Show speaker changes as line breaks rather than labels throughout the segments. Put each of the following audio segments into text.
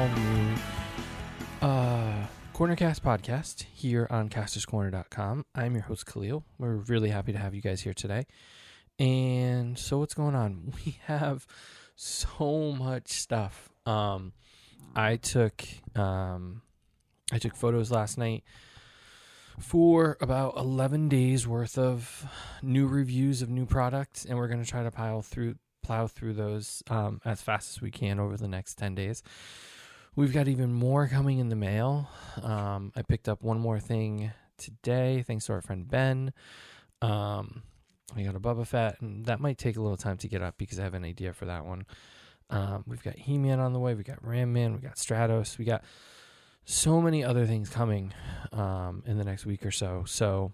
all new uh, Cornercast podcast here on casterscorner.com. I'm your host, Khalil. We're really happy to have you guys here today. And so, what's going on? We have so much stuff. Um, I took um, I took photos last night for about 11 days worth of new reviews of new products, and we're going to try to pile through plow through those um, as fast as we can over the next 10 days. We've got even more coming in the mail. Um, I picked up one more thing today, thanks to our friend Ben. Um, we got a Boba Fett, and that might take a little time to get up because I have an idea for that one. Um, we've got He Man on the way, we got Ram Man, we got Stratos, we got so many other things coming um, in the next week or so. So,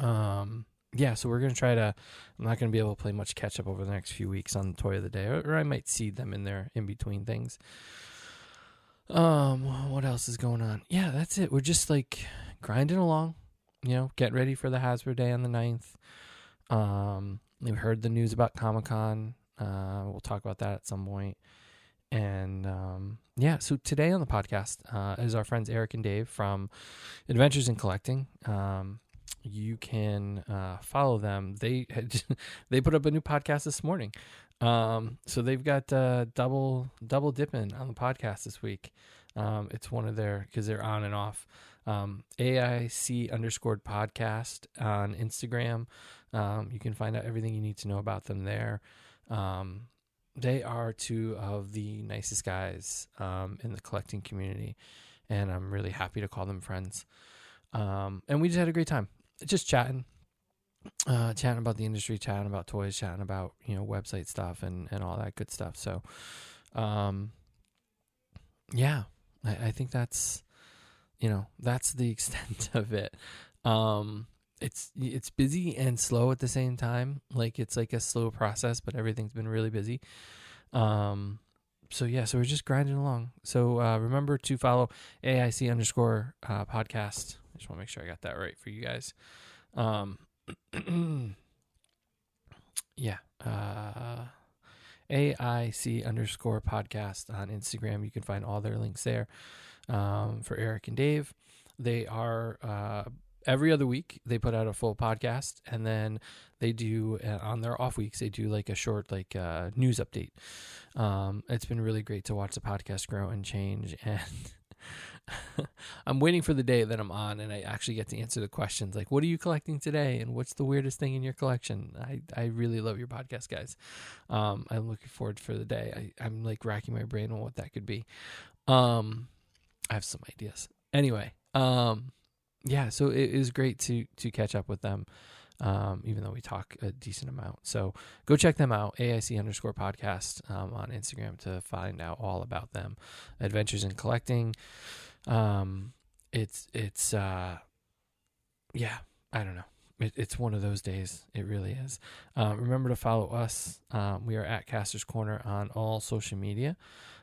um, yeah, so we're gonna try to. I'm not gonna be able to play much catch up over the next few weeks on the toy of the day, or, or I might seed them in there in between things. Um, what else is going on? Yeah, that's it. We're just like grinding along, you know, get ready for the Hasbro Day on the 9th. Um, we heard the news about Comic Con. Uh, we'll talk about that at some point. And um, yeah, so today on the podcast uh, is our friends Eric and Dave from Adventures in Collecting. Um, you can uh, follow them. They had, they put up a new podcast this morning. Um, so they've got uh, double double dipping on the podcast this week. Um, it's one of their because they're on and off. Um, AIC underscored podcast on Instagram. Um, you can find out everything you need to know about them there. Um, they are two of the nicest guys um, in the collecting community, and I'm really happy to call them friends. Um, and we just had a great time, just chatting, uh, chatting about the industry, chatting about toys, chatting about you know website stuff and and all that good stuff. So, um, yeah, I, I think that's you know that's the extent of it. Um, it's it's busy and slow at the same time. Like it's like a slow process, but everything's been really busy. Um, so yeah, so we're just grinding along. So uh, remember to follow AIC underscore uh, podcast. I just want to make sure I got that right for you guys. Um, yeah, uh, AIC underscore podcast on Instagram. You can find all their links there. Um, for Eric and Dave, they are uh, every other week they put out a full podcast and then they do uh, on their off weeks they do like a short like uh, news update um, it's been really great to watch the podcast grow and change and i'm waiting for the day that i'm on and i actually get to answer the questions like what are you collecting today and what's the weirdest thing in your collection i, I really love your podcast guys um, i'm looking forward for the day I, i'm like racking my brain on what that could be um, i have some ideas anyway um, yeah, so it is great to to catch up with them, um, even though we talk a decent amount. So go check them out, AIC underscore podcast um, on Instagram to find out all about them. Adventures in collecting. Um, it's it's uh, yeah, I don't know. It, it's one of those days. It really is. Um, remember to follow us. Um, we are at Casters Corner on all social media,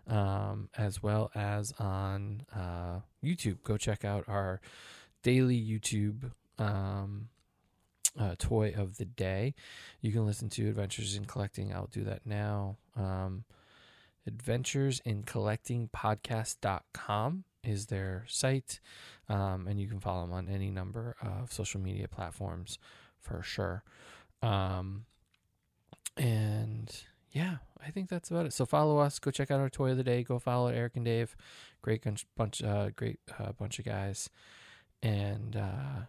um, as well as on uh, YouTube. Go check out our daily YouTube um, uh, toy of the day. You can listen to Adventures in Collecting. I'll do that now. Um, Adventures in Collecting Podcast.com is their site. Um, and you can follow them on any number of social media platforms for sure. Um, and yeah, I think that's about it. So follow us. Go check out our toy of the day. Go follow Eric and Dave. Great bunch, uh, great uh, bunch of guys and uh,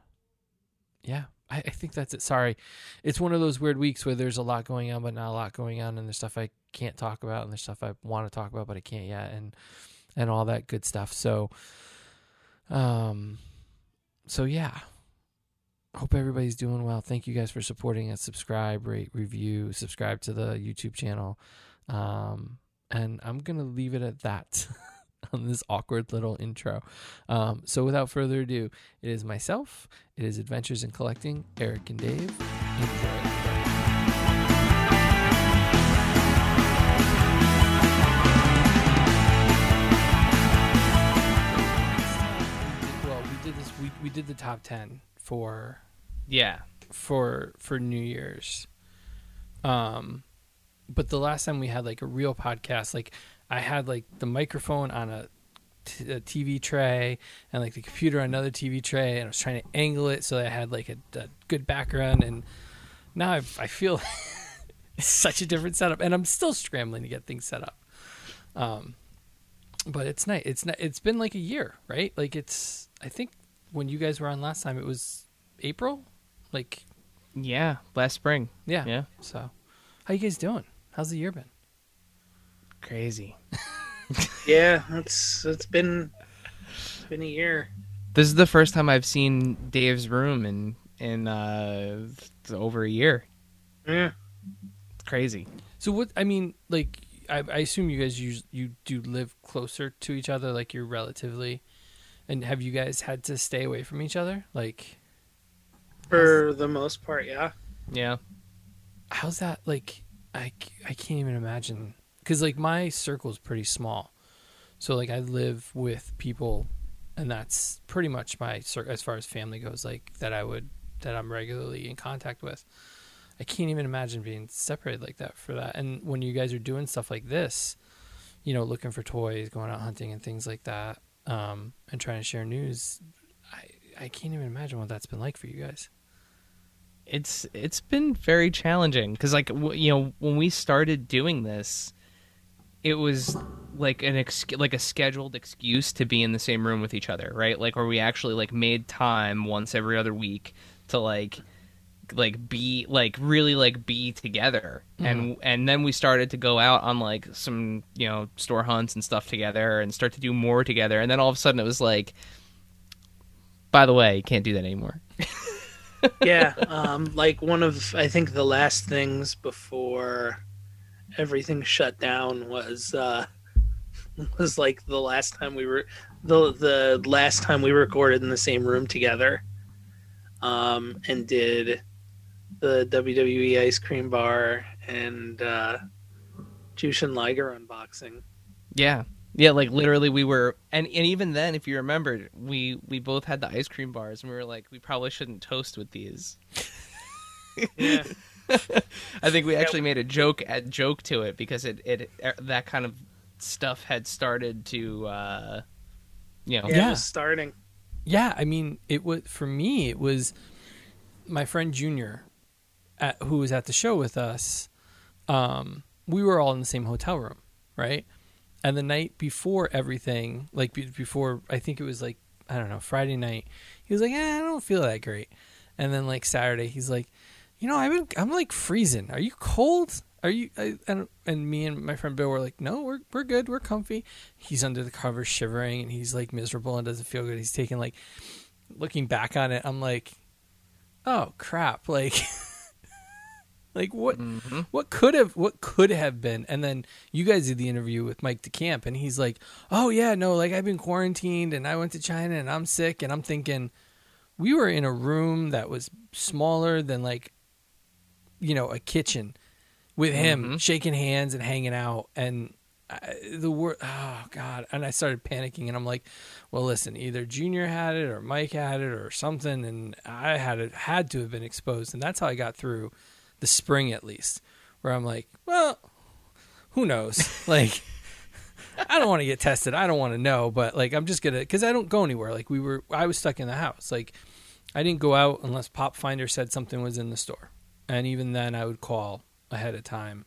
yeah, I, I, think that's it. Sorry, it's one of those weird weeks where there's a lot going on, but not a lot going on, and there's stuff I can't talk about, and there's stuff I want to talk about, but I can't yet, and and all that good stuff. So, um, so yeah. Hope everybody's doing well. Thank you guys for supporting us. Subscribe, rate, review, subscribe to the YouTube channel. Um, and I'm gonna leave it at that. on this awkward little intro. Um, so without further ado, it is myself, it is Adventures in Collecting, Eric and Dave. Enjoy. We, did the top ten for
yeah
for for New Year's. Um, but the last time we had like a real podcast, like I had like the microphone on a, t- a TV tray and like the computer on another TV tray, and I was trying to angle it so that I had like a, a good background. And now I, I feel such a different setup, and I'm still scrambling to get things set up. Um, but it's nice. It's not, it's been like a year, right? Like it's. I think when you guys were on last time, it was April. Like
Yeah, last spring.
yeah,
Yeah.
So, how you guys doing? How's the year been?
Crazy.
Yeah, it's it's been it's been a year.
This is the first time I've seen Dave's room in in uh over a year.
Yeah.
It's crazy.
So what? I mean, like, I, I assume you guys use you do live closer to each other. Like, you're relatively, and have you guys had to stay away from each other? Like,
For the most part, yeah.
Yeah.
how's that? Like, I I can't even imagine because like my circle is pretty small. So like I live with people, and that's pretty much my cir- as far as family goes. Like that I would that I'm regularly in contact with. I can't even imagine being separated like that for that. And when you guys are doing stuff like this, you know, looking for toys, going out hunting, and things like that, um, and trying to share news, I I can't even imagine what that's been like for you guys.
It's it's been very challenging cuz like w- you know when we started doing this it was like an ex- like a scheduled excuse to be in the same room with each other, right? Like where we actually like made time once every other week to like like be like really like be together and and then we started to go out on like some you know store hunts and stuff together and start to do more together and then all of a sudden it was like by the way you can't do that anymore
Yeah. um, like one of I think the last things before everything shut down was uh was like the last time we were the the last time we recorded in the same room together. Um and did the WWE ice cream bar and uh Jushin Liger unboxing.
Yeah. Yeah, like literally we were and, and even then if you remember, we we both had the ice cream bars and we were like we probably shouldn't toast with these.
Yeah.
I think we actually made a joke at joke to it because it it that kind of stuff had started to uh you know
Yeah,
Yeah.
it was starting.
Yeah, I mean, it was for me. It was my friend Junior, at, who was at the show with us. Um, we were all in the same hotel room, right? And the night before everything, like be- before, I think it was like I don't know Friday night. He was like, eh, "I don't feel that great." And then like Saturday, he's like, "You know, I've been, I'm like freezing. Are you cold? Are you?" I, and and me and my friend Bill were like, "No, we're we're good. We're comfy." He's under the covers shivering and he's like miserable and doesn't feel good. He's taking like looking back on it, I'm like, oh crap, like like what
Mhm.
what could have what could have been and then you guys did the interview with Mike DeCamp and he's like, "Oh yeah, no, like I've been quarantined and I went to China and I'm sick." And I'm thinking we were in a room that was smaller than like you know, a kitchen with him
Mhm.
shaking hands and hanging out and I, the word oh god and i started panicking and i'm like well listen either junior had it or mike had it or something and i had it had to have been exposed and that's how i got through the spring at least where i'm like well who knows like i don't want to get tested i don't want to know but like i'm just gonna because i don't go anywhere like we were i was stuck in the house like i didn't go out unless PopFindr said something was in the store and even then i would call ahead of time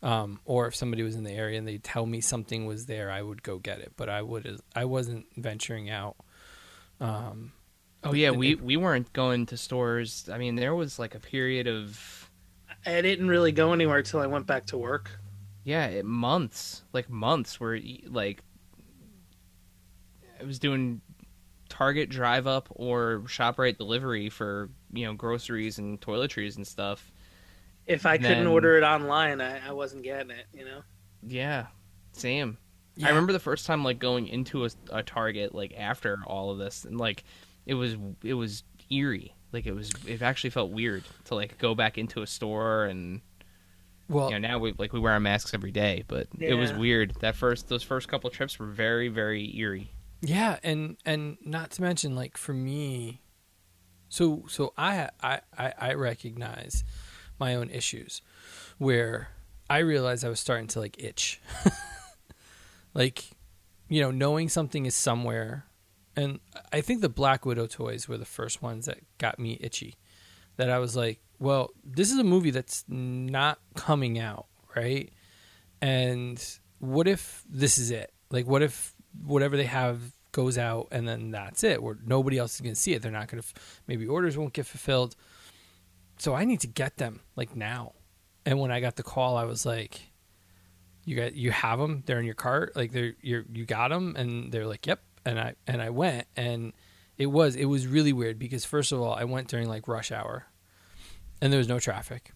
um, or if somebody was in the area and they tell me something was there, I would go get it. But I would I wasn't venturing out. Um,
Oh yeah, we we weren't going to stores. I mean, there was like a period of
I didn't really go anywhere till I went back to work.
yeah, it, months, like months where like I was doing Target drive up or ShopRite delivery for, you know, groceries and toiletries and stuff.
If I
And
couldn't
then-
order it online, I, I wasn't getting it. You know.
Yeah. Same.
yeah.
I remember the first time like going into a, a Target like after all of this and like it was it was eerie. Like it was it actually felt weird to like go back into a store and
Well,
you know now we like we wear our masks every day, but it was weird. That first those first couple trips were very very eerie.
yeah, and and not to mention like for me, so so I I I, I recognize my own issues where I realized I was starting to like itch. like you know knowing something is somewhere and i think the black widow toys were the first ones that got me itchy. That i was like well this is a movie that's not coming out right? And what if this is it? Like what if whatever they have goes out and then that's it? Where nobody else is going to see it. They're not going to f- maybe orders won't get fulfilled. So i need to get them like now. And when i got the call i was like you got you have them they're in your cart? Like they're you you got them and they're like yep and i and i went and it was it was really weird because first of all i went during like rush hour and there was no traffic.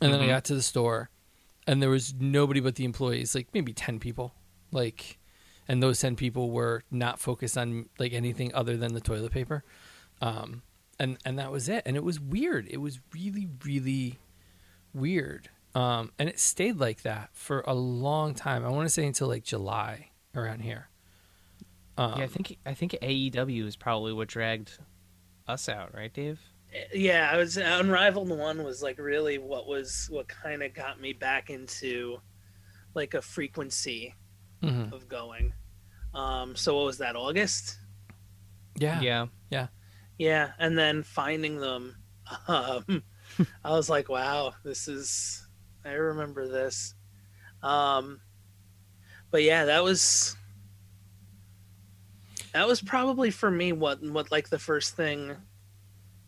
And then i
Mhm.
got to the store and there was nobody but the employees like maybe 10 people like and those 10 people were not focused on like anything other than the toilet paper. Um and and that was it and it was weird. It was really really weird. Um and it stayed like that for a long time. I want to say until like july around here um,
yeah, I think I think AEW is probably what dragged us out, right, Dave?
Yeah, I was Unrivaled One was like really what was what kind of got me back into like a frequency
mhm.
of going. Um, so what was that? August?
yeah
Yeah.
Yeah, and then finding them, um, I was like, wow, this is. I remember this. Um, but yeah, that was. That was probably for me what what like the first thing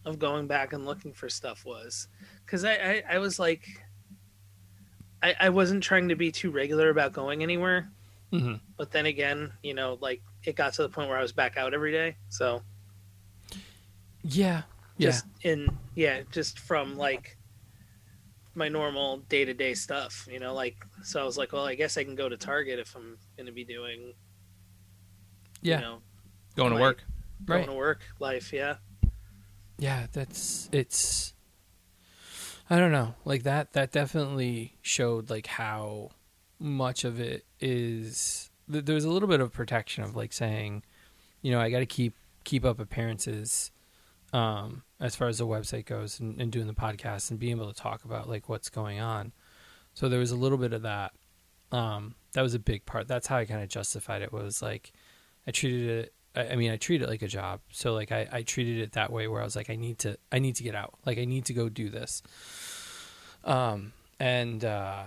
of going back and looking for stuff was. Because I, I I was like I I wasn't trying to be too regular about going anywhere.
Hmm
but then again you know like it got to the point where I was back out every day so.
Yeah yeah.
Just in yeah just from like my normal day-to-day stuff you know like so i was like well i guess i can go to target if i'm gonna be doing
yeah.
you know
Going to work.
going
right.
to work life yeah.
Yeah that's it's i don't know. Like that that definitely showed like how much of it is th- there's a little bit of protection of like saying you know i got to keep keep up appearances um as far as the website goes and, and doing the podcast and being able to talk about like what's going on. So there was a little bit of that. Um that was a big part. That's how i kind of justified it was like i treated it I I mean, I treat it like a job. So like I, I treated it that way where I was like, I need to, I need to get out. Like I need to go do this. Um, and, uh,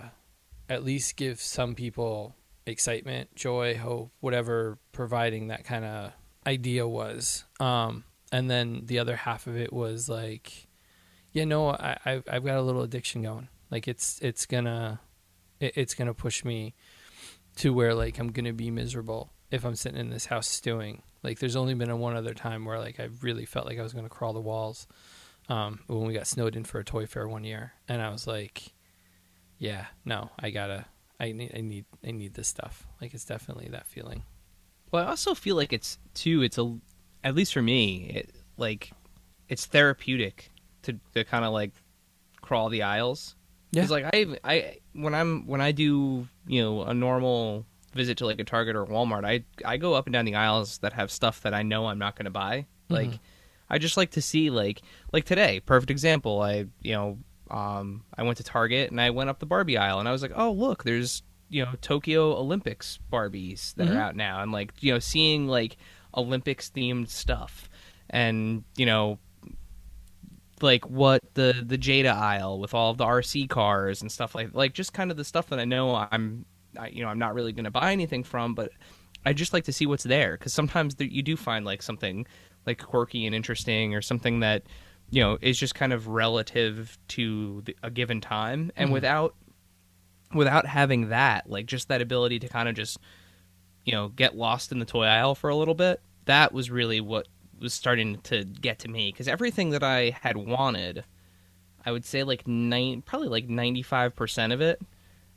at least give some people excitement, joy, hope, whatever providing that kind of idea was. Um, and then the other half of it was like, yeah, no, I, I've, I've got a little addiction going. Like it's, it's gonna, it, it's gonna push me to where like I'm gonna be miserable if I'm sitting in this house stewing. Like there's only been a one other time where like I really felt like I was gonna crawl the walls. Um, when we got snowed in for a toy fair one year, and I was like, "Yeah, no, I gotta, I need, I need, I need this stuff." Like it's definitely that feeling.
Well, I also feel like it's too. It's a, at least for me, it, like, it's therapeutic to to kind of like crawl the aisles.
Yeah.
Because like I I when I'm when I do you know a normal visit to like a Target or Walmart, I I go up and down the aisles that have stuff that I know I'm not going to buy. Like
Mhm.
I just like to see like like today, perfect example. I you know um I went to Target and I went up the Barbie aisle and I was like, oh look, there's you know Tokyo Olympics Barbies that
Mhm.
are out now, and like you know seeing like Olympics themed stuff, and you know like what the the Jada aisle with all of the RC cars and stuff like like just kind of the stuff that I know I'm I, you know I'm not really going to buy anything from, but I just like to see what's there because sometimes you do find like something like quirky and interesting or something that you know is just kind of relative to the, a given time and
Mhm.
without without having that like just that ability to kind of just you know get lost in the toy aisle for a little bit that was really what was starting to get to me because everything that I had wanted, I would say like nine, probably like ninety five percent of it,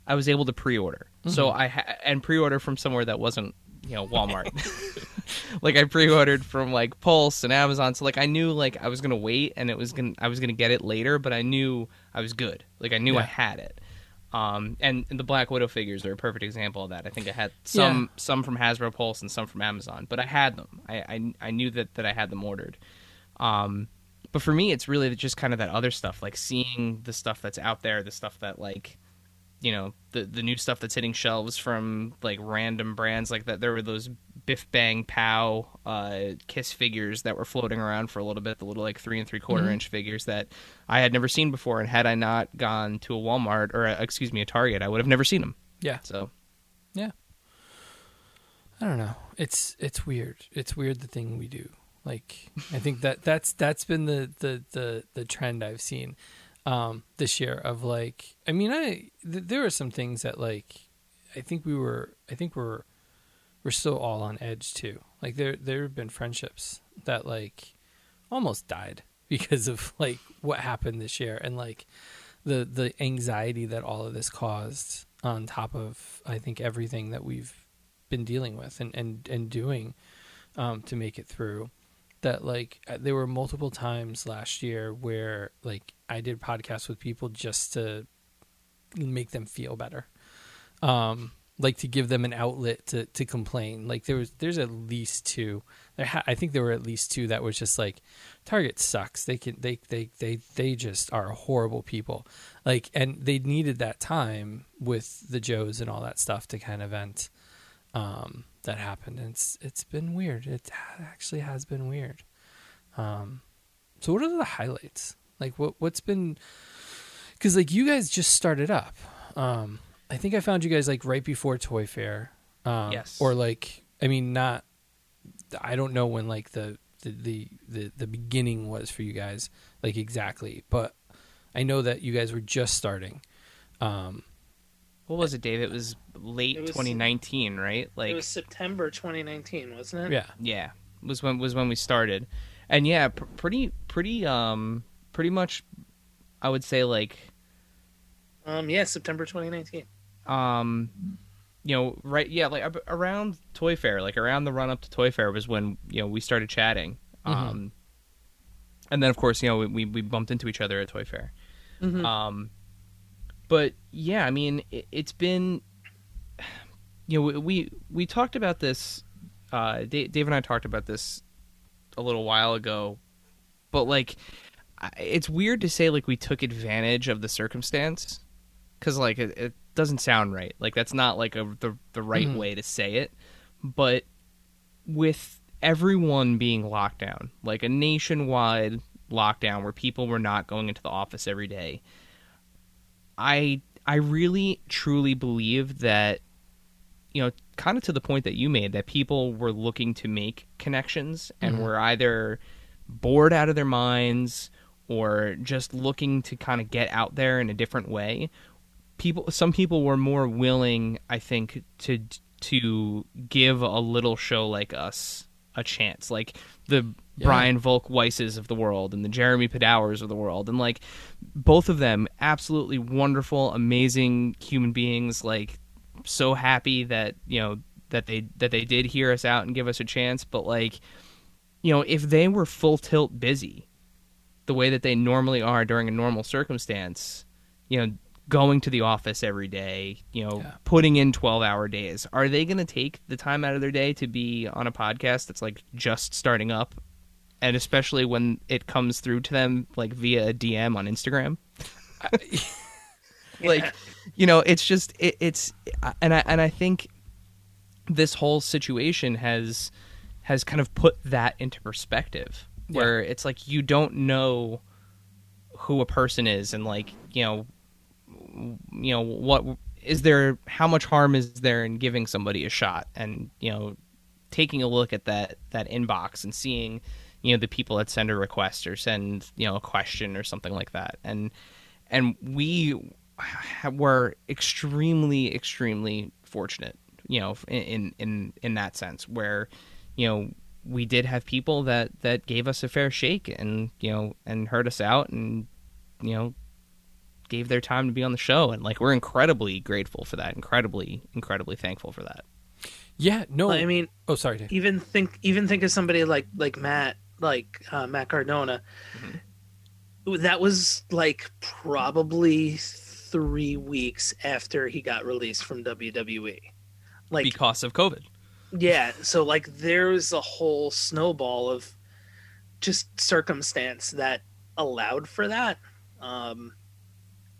I was able to pre order. So I ha- and pre order from somewhere that wasn't you know Walmart. like I pre ordered from like Pulse and Amazon, so like I knew like I was gonna wait and it was gonna I was gonna get it later, but I knew I was good. Like I knew I had it. Um, and, and the Black Widow figures are a perfect example of that. I think I had some some from Hasbro Pulse and some from Amazon, but I had them. I I, I knew that, that I had them ordered. Um, but for me, it's really just kind of that other stuff, like seeing the stuff that's out there, the stuff that like you know the the new stuff that's hitting shelves from like random brands like that. There were those Bif Bang Pow uh, Kiss figures that were floating around for a little bit, the little like three and three quarter
Mhm.
inch figures that I had never seen before, and had I not gone to a Walmart or uh, excuse me a Target, I would have never seen them.
Yeah.
So Yeah.
I don't know. It's it's weird. It's weird the thing we do. Like I think that that's that's been the the the the trend I've seen um this year of like I mean I th- there are some things that like I think we were I think we're we're still all on edge too. Like there there have been friendships that like almost died because of like what happened this year and like the the anxiety that all of this caused on top of I think everything that we've been dealing with and and and doing um, to make it through. That like uh, there were multiple times last year where like I did podcasts with people just to make them feel better, um, like to give them an outlet to to complain. Like there was there's at least two. There ha- I think there were at least two that was just like Target sucks. They can they they they they just are horrible people. Like and they needed that time with the Joes and all that stuff to kind of vent um, that happened. And it's it's been weird. It actually has been weird. Um, so what are the highlights? Like what what's been? Because like you guys just started up. Um, I think I found you guys like right before Toy Fair. Um,
Yes.
Or like I mean not. I don't know when like the the, the the the beginning was for you guys like exactly, but I know that you guys were just starting. Um,
what was it, Dave? It was late
It was-
2019, right? Like
it was September 2019, wasn't it?
yeah.
yeah was when was when we started and yeah pr- pretty pretty um pretty much i would say like
Um, yeah, September 2019.
um you know right yeah like around toy fair like around the run up to toy fair was when you know we started chatting um and then of course you know we, we bumped into each other at toy fair
Mhm.
um but yeah i mean it, it's been you know we, we we talked about this uh dave, dave and i talked about this a little while ago but like it's weird to say like we took advantage of the circumstance because like it, it doesn't sound right like that's not like a, the, the right
Mhm.
way to say it but with everyone being locked down like a nationwide lockdown where people were not going into the office every day i i really truly believe that you know kind of to the point that you made that people were looking to make connections and
Mhm.
were either bored out of their minds or just looking to kind of get out there in a different way people some people were more willing i think to to give a little show like us a chance like the
Yeah.
brian volk weisses of the world and the jeremy padawers of the world and like both of them absolutely wonderful amazing human beings like so happy that you know that they that they did hear us out and give us a chance but like you know if they were full tilt busy the way that they normally are during a normal circumstance you know going to the office every day you know
Yeah.
putting in 12 hour days are they going to take the time out of their day to be on a podcast that's like just starting up and especially when it comes through to them like via a dm on instagram like
Yeah.
you know it's just it, it's uh, and i and i think this whole situation has has kind of put that into perspective
Yeah.
where it's like you don't know who a person is and like you know you know what is there how much harm is there in giving somebody a shot and you know taking a look at that that inbox and seeing you know the people that send a request or send you know a question or something like that and and we were extremely extremely fortunate you know in in in that sense where you know we did have people that that gave us a fair shake and you know and heard us out and you know gave their time to be on the show and like we're incredibly grateful for that incredibly incredibly thankful for that
Yeah, no.
I mean,
oh, sorry, Dave.
even think even think of somebody like like Matt, like uh, Matt Cardona. That was like probably three weeks after he got released from WWE. Like
because of covid
Yeah, so like there's a whole snowball of just circumstance that allowed for that. Um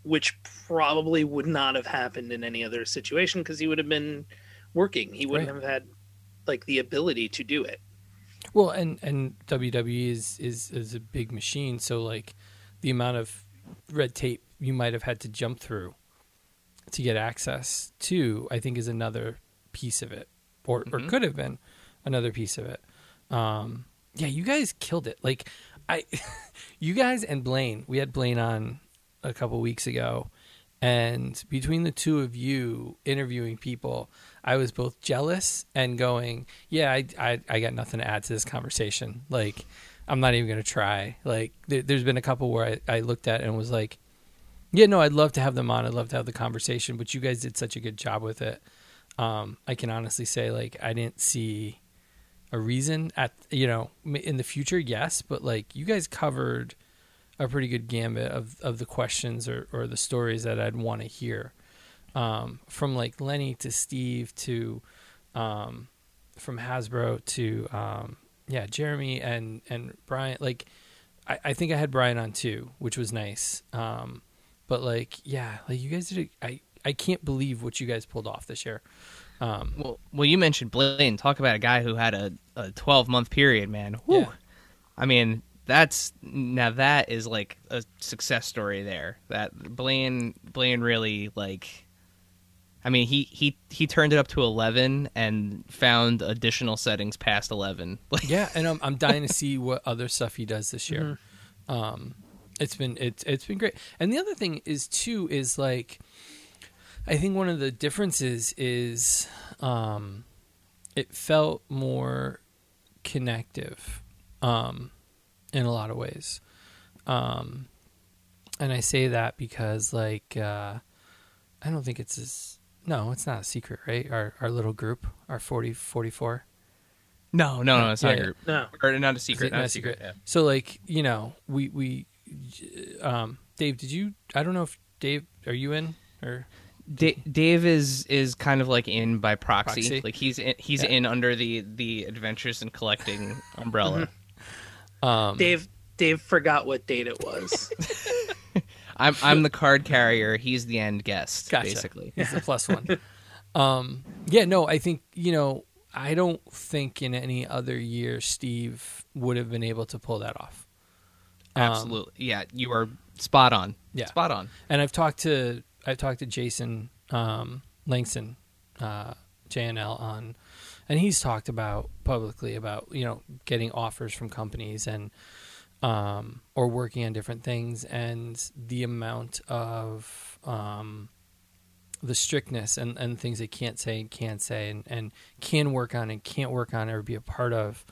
which probably would not have happened in any other situation because he would have been working. He wouldn't
Right.
have had like the ability to do it.
Well, and and WWE is is is a big machine, so like the amount of red tape you might have had to jump through to get access to, I think, is another piece of it, or or
Mhm.
could have been another piece of it. Um, yeah, you guys killed it. Like I, you guys and Blaine, we had Blaine on a couple weeks ago, and between the two of you interviewing people, I was both jealous and going, "Yeah, I, I, I got nothing to add to this conversation. Like, I'm not even going to try." Like, there, there's been a couple where I, I looked at and was like, "Yeah, no, I'd love to have them on. I'd love to have the conversation, but you guys did such a good job with it." Um, I can honestly say, like, I didn't see a reason at you know in the future, yes, but like you guys covered a pretty good gambit of of the questions or or the stories that I'd want to hear. Um, from like Lenny to Steve to um, from Hasbro to um, yeah Jeremy and and Brian like I, I think I had Brian on too which was nice. Um, but like yeah like you guys did a, I I can't believe what you guys pulled off this year um,
Well, well, you mentioned Blaine. Talk about a guy who had a, a 12 month period, man. Whew.
Yeah.
I mean, that's now that is like a success story there. That Blaine Blaine really like. I mean, he he he turned it up to 11 and found additional settings past 11.
Yeah and I'm I'm dying to see what other stuff he does this year um it's been it's it's been great and the other thing is too is like i think one of the differences is um it felt more connective um in a lot of ways um and i say that because like uh i don't think it's as no it's not a secret right our our little group our 40 44
no, no, no, it's not
Yeah,
your
No.
or not a secret,
it
not
not
a secret. yeah.
So like you know we we um Dave did you I don't know if Dave are you in or
Da- Dave is is kind of like in by proxy.
Proxy?
Like he's in, he's
Yeah.
in under the the Adventures in Collecting umbrella.
um
Dave Dave forgot what date it was.
I'm I'm the card carrier. He's the end guest,
Gotcha.
basically.
He's the plus one. um yeah no I think you know I don't think in any other year Steve would have been able to pull that off. Um,
Absolutely, yeah. You are spot on.
Yeah.
spot on.
and I've talked to I've talked to Jason um, Langston, uh, JNL on, and he's talked about publicly about you know getting offers from companies and um, or working on different things and the amount of um, the strictness and, and things they can't say and can't say and, and can work on and can't work on or be a part of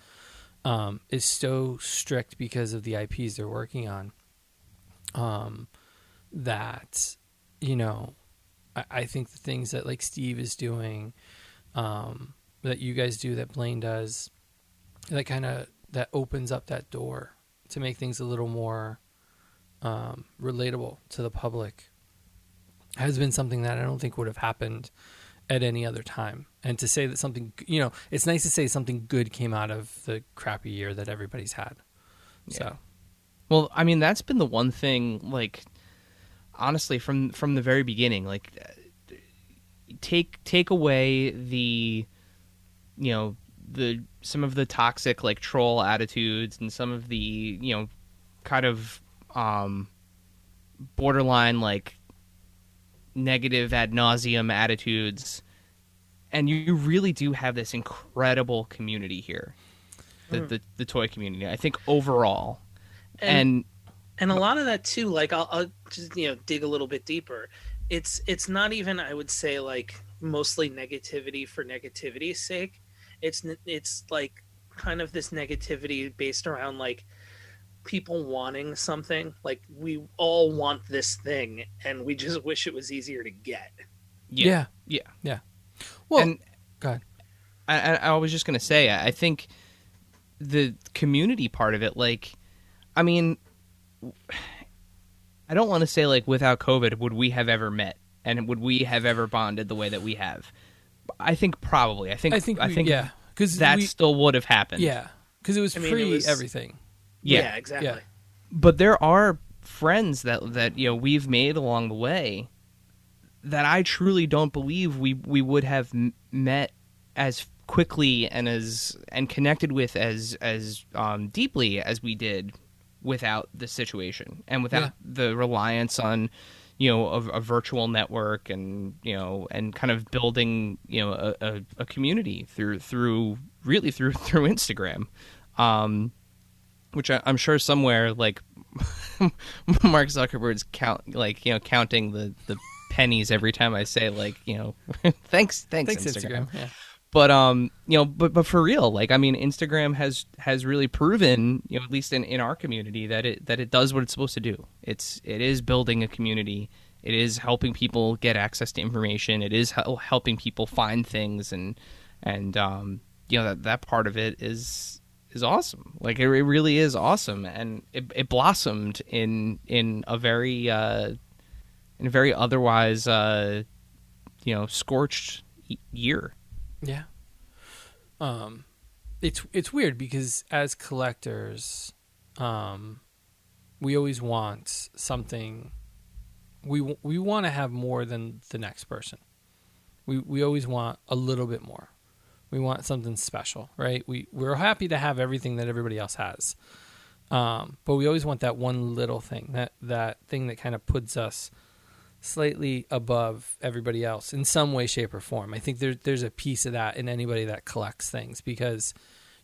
um, is so strict because of the IPs they're working on. Um, that you know, I, I think the things that like Steve is doing, um, that you guys do, that Blaine does, that kind of that opens up that door to make things a little more um, relatable to the public has been something that I don't think would have happened at any other time. And to say that something, you know, it's nice to say something good came out of the crappy year that everybody's had. So,
Well, I mean, that's been the one thing. Like, honestly, from from the very beginning, like, take take away the, you know, the some of the toxic like troll attitudes and some of the you know, kind of um, borderline like negative ad nauseum attitudes, and you really do have this incredible community here. The, the, the toy community. I think overall, and,
and a lot of that too like I'll, I'll just you know dig a little bit deeper it's it's not even i would say like mostly negativity for negativity's sake it's it's like kind of this negativity based around like people wanting something like we all want this thing and we just wish it was easier to get
yeah.
yeah.
Yeah. Well,
and
go ahead.
I, I, I was just gonna say, I I think the community part of it, like, I mean, I don't want to say like without COVID, would we have ever met, and would we have ever bonded the way that we have? I think probably. I think.
I think,
I think
yeah, because
that still would have happened.
yeah, because it was
I mean, it
pre
was-
everything.
Yeah.
exactly
Yeah.
but there are friends that that you know we've made along the way that I truly don't believe we we would have met as quickly and as and connected with as as um, deeply as we did without the situation and without
Yeah.
the reliance on you know a, a virtual network and you know and kind of building you know a, a, a community through through really through through Instagram um which I, I'm sure somewhere like Mark Zuckerberg's count like you know counting the the pennies every time I say like you know thanks thanks,
Thanks, Instagram. Yeah.
But um you know but but for real like i mean instagram has has really proven you know at least in in our community that it that it does what it's supposed to do. It's it is building a community. It is helping people get access to information. It is helping people find things and and um you know that that part of it is is awesome. Like it, it really is awesome. And it, it blossomed in in a very uh in a very otherwise uh you know scorched year
Yeah. Um, it's it's weird because as collectors, um, we always want something. We we want to have more than the next person. We we always want a little bit more. We want something special, right? We we're happy to have everything that everybody else has, um, but we always want that one little thing that that thing that kind of puts us slightly above everybody else in some way, shape, or form. I think there's there's a piece of that in anybody that collects things because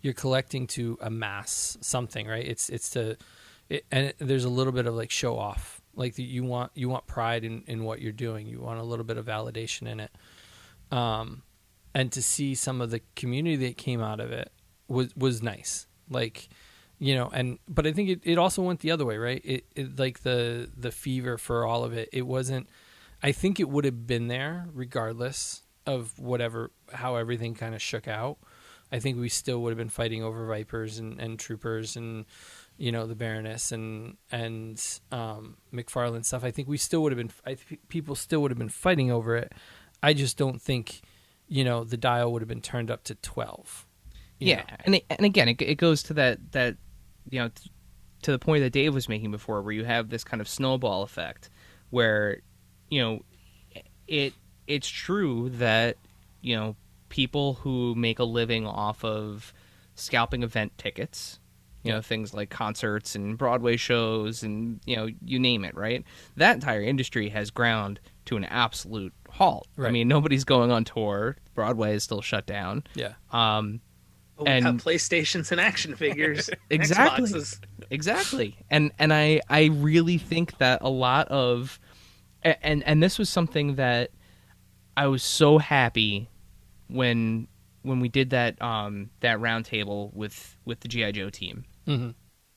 you're collecting to amass something, right? It's it's to it, and it, there's a little bit of like show off, like you want you want pride in in what you're doing. You want a little bit of validation in it, um, and to see some of the community that came out of it was was nice. Like you know and but i think it, it also went the other way right? It, it like the the fever for all of it it wasn't i think it would have been there regardless of whatever how everything kind of shook out. I think we still would have been fighting over vipers and, and troopers and you know the baroness and and um mcfarlane stuff. I think we still would have been I think people still would have been fighting over it. I just don't think you know the dial would have been turned up to 12
yeah
know?
and it, and again it, it goes to that that you know t- to the point that dave was making before where you have this kind of snowball effect where you know it it's true that you know people who make a living off of scalping event tickets you know things like concerts and broadway shows and you know you name it right? That entire industry has ground to an absolute halt. I mean nobody's going on tour. Broadway is still shut down.
Yeah.
Um
But we have
And-
PlayStations and action figures,
Exactly.
Xboxes.
exactly and and i i really think that a lot of and and this was something that i was so happy when when we did that um that roundtable with with the gi joe team
hmm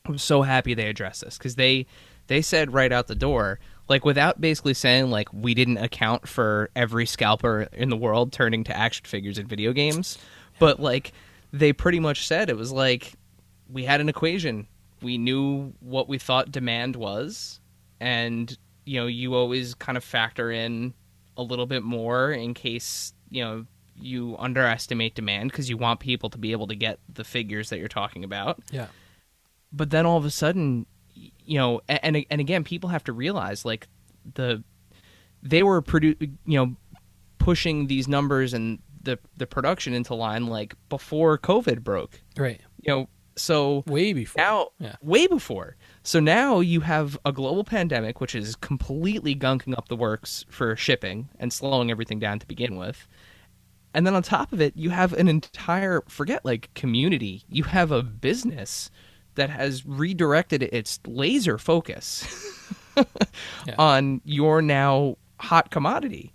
i'm so happy they addressed this because they they said right out the door like without basically saying like we didn't account for every scalper in the world turning to action figures in video games but like they pretty much said it was like we had an equation. We knew what we thought demand was and you know you always kind of factor in a little bit more in case you know you underestimate demand because you want people to be able to get the figures that you're talking about.
Yeah.
But then all of a sudden you know and and again people have to realize like the they were produ- you know pushing these numbers and the the production into line like before covid broke.
Right.
You know so
way before.
now
Yeah.
way before. So now you have a global pandemic which is completely gunking up the works for shipping and slowing everything down to begin with. And then on top of it you have an entire forget like community. You have a business that has redirected its laser focus
Yeah.
on your now hot commodity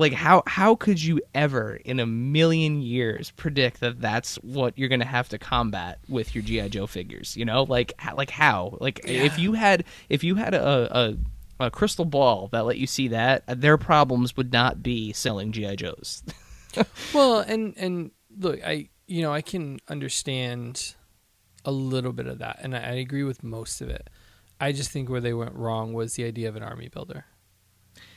like how how could you ever in a million years predict that that's what you're going to have to combat with your GI Joe figures, you know? Like h- like how? Like if you had if you had a, a a crystal ball that let you see that, uh, their problems would not be selling GI Joes.
Well, and and look, I you know I can understand a little bit of that, and I agree with most of it. I just think where they went wrong was the idea of an army builder.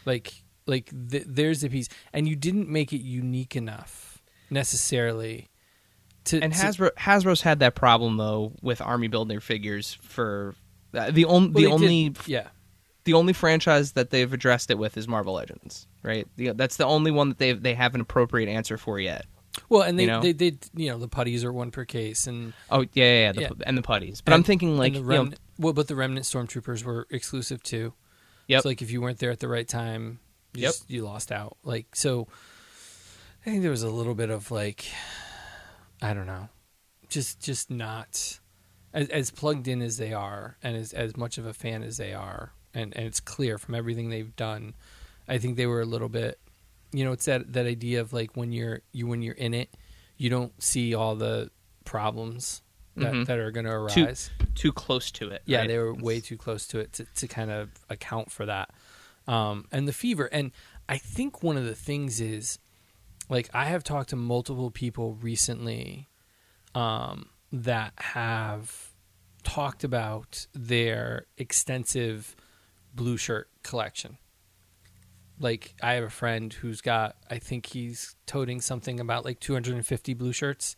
Like like th- there's a piece, and you didn't make it unique enough necessarily. To,
and
to-
Hasbro Hasbro's had that problem though with army builder figures for uh, the only
well,
the
did-
only
yeah
the only franchise that they've addressed it with is Marvel Legends, right? The, that's the only one that they they have an appropriate answer for yet.
Well, and they
You know?
they did you know the putties are one per case, and
Oh yeah, yeah, yeah, the,
Yeah.
and the putties. But I'm thinking like
and the
you know,
well, but the remnant stormtroopers were exclusive too.
Yep.
So like if you weren't there at the right time, you
Yep.
just, you lost out. Like so, I think there was a little bit of like, I don't know, just just not as as plugged in as they are, and as as much of a fan as they are, and and it's clear from everything they've done. I think they were a little bit, you know, it's that that idea of like when you're you when you're in it, you don't see all the problems that,
Mhm.
that are going to
Too-
arise.
too close to it.
Yeah,
right?
they were way too close to it to, to kind of account for that. Um, and the fever. And I think one of the things is, like, I have talked to multiple people recently um, that have talked about their extensive blue shirt collection. Like, I have a friend who's got, I think he's toting something about like 250 blue shirts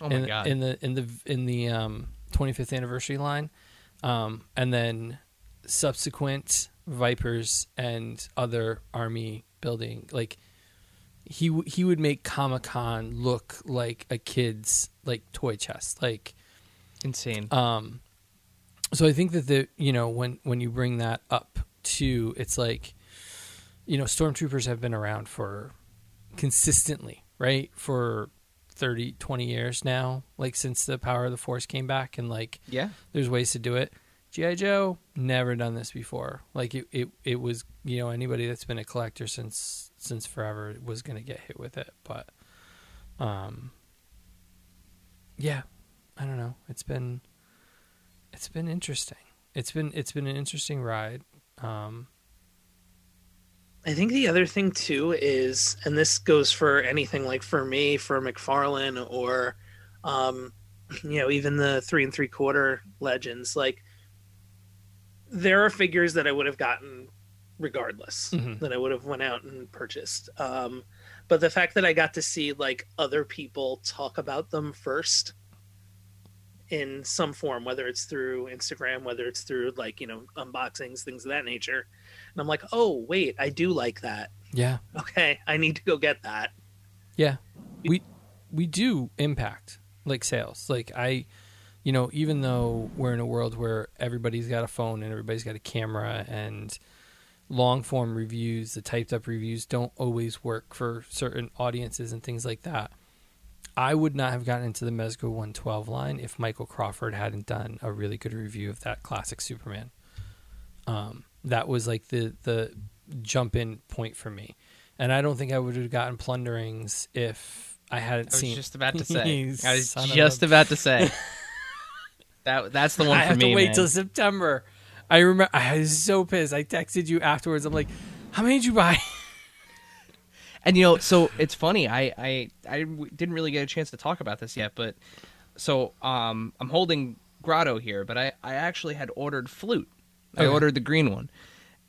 Oh my
in,
god.
in the in the in the um, 25th anniversary line, um, and then subsequent Vipers and other army building like he w- he would make Comic Con look like a kid's like toy chest like
Insane.
um so I think that the you know when when you bring that up to it's like you know stormtroopers have been around for consistently right for 30 20 years now like since the power of the force came back and like
yeah.
there's ways to do it gi joe never done this before. Like it, it, it was you know anybody that's been a collector since since forever was going to get hit with it. But um yeah i don't know. It's been it's been interesting. It's been it's been an interesting ride. Um
I think the other thing too is, and this goes for anything like for me, for McFarlane, or, um, you know, even the three and three quarter legends. Like, there are figures that I would have gotten regardless,
Mhm.
that I would have went out and purchased. Um, but the fact that I got to see like other people talk about them first in some form, whether it's through Instagram, whether it's through like you know unboxings, things of that nature, and I'm like, oh wait, I do like that.
yeah
Okay, I need to go get that.
Yeah, we we do impact like sales. Like I, you know, even though we're in a world where everybody's got a phone and everybody's got a camera and long form reviews, the typed up reviews don't always work for certain audiences and things like that. I would not have gotten into the Mezco 112 line if Michael Crawford hadn't done a really good review of that classic Superman. Um, that was like the the jump in point for me, and I don't think I would have gotten plunderings if I hadn't
I was
seen.
just about to say. I was just about to say. that that's the one
I have
me.
to wait
man.
till September. I remember I was so pissed. I texted you afterwards. I'm like, "How many did you buy?"
And you know, so it's funny. I I I didn't really get a chance to talk about this yet, but so um I'm holding Grotto here, but I I actually had ordered flute. I
Okay.
ordered the green one,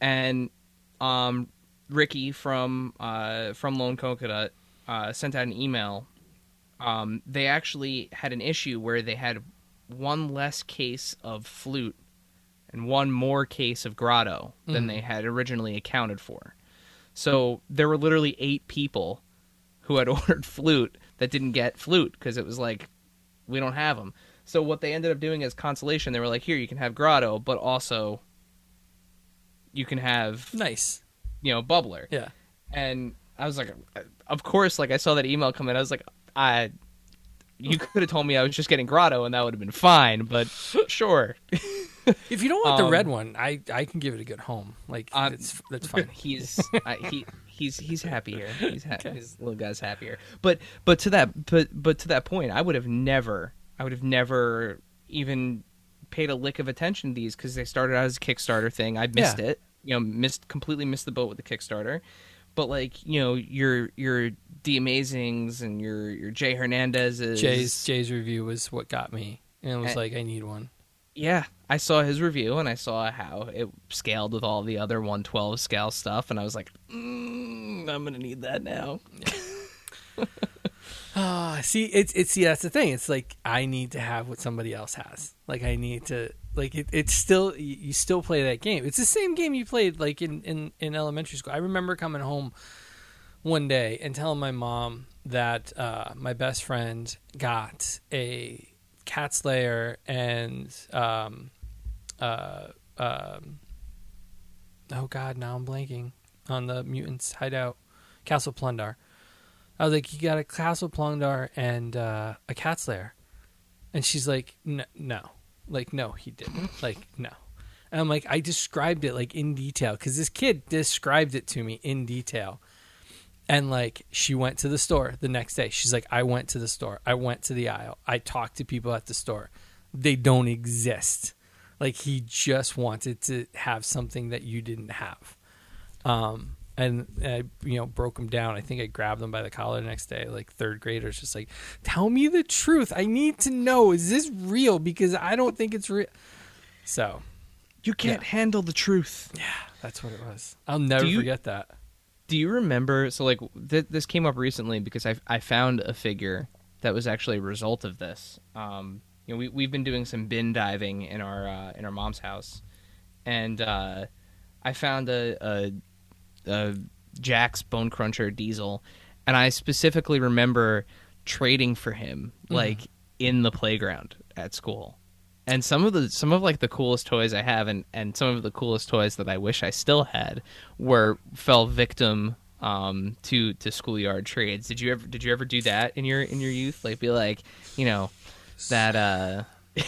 and um Ricky from uh from Lone Coconut uh sent out an email. Um, they actually had an issue where they had one less case of flute and one more case of Grotto than
Mhm.
they had originally accounted for. So there were literally eight people who had ordered flute that didn't get flute because it was like we don't have them. So what they ended up doing as consolation, they were like, "Here, you can have Grotto, but also you can have
nice.
you know Bubbler."
Yeah.
And I was like, "Of course!" Like I saw that email come in, I was like, "I." You could have told me I was just getting Grotto, and that would have been fine. But sure,
If you don't want the
Um,
red one, I I can give it a good home. Like
Um,
that's that's fine.
he's I, he he's he's happier. He's ha- his little guy's happier. But but to that but but to that point, I would have never I would have never even paid a lick of attention to these because they started out as a Kickstarter thing. I missed
Yeah.
it. You know, missed completely missed the boat with the Kickstarter. But like you know your your the Amazings and your your Jay Hernandez's
Jay's Jay's review was what got me, and it was
Eh.
like I need one.
yeah, I saw his review and I saw how it scaled with all the other 112 scale stuff, and I was like, mm, I'm gonna need that now.
Ah, see, it's it's see that's the thing. It's like I need to have what somebody else has. Like I need to Like it, it's still you still play that game. It's the same game you played like in in in elementary school. I remember coming home one day and telling my mom that uh, my best friend got a Cats Lair and um uh um oh god now i'm blanking on the mutants hideout Castle Plun-Darr i was like you got a Castle Plun-Darr and uh, a Cats Lair and she's like "N- no like no he didn't like no and i'm like i described it like in detail because this kid described it to me in detail and like she went to the store the next day. She's like, I went to the store. I went to the aisle. I talked to people at the store. They don't exist. Like he just wanted to have something that you didn't have. Um, and I, you know, broke him down. I think I grabbed him by the collar the next day, like third graders, just like, tell me the truth. I need to know. Is this real? Because I don't think it's real. So
You can't handle the truth.
Yeah, that's what it was. I'll never
you-
forget that.
Do you remember? So, like, th- this came up recently because I I found a figure that was actually a result of this. Um, you know, we we've been doing some bin diving in our uh, in our mom's house, and uh, I found a, a a Jakks Bone Cruncher Diesel, and I specifically remember trading for him like in the playground at school. And some of the some of like the coolest toys I have and, and some of the coolest toys that I wish I still had were fell victim um, to to schoolyard trades. Did you ever did you ever do that in your in your youth? Like be like, you know, that uh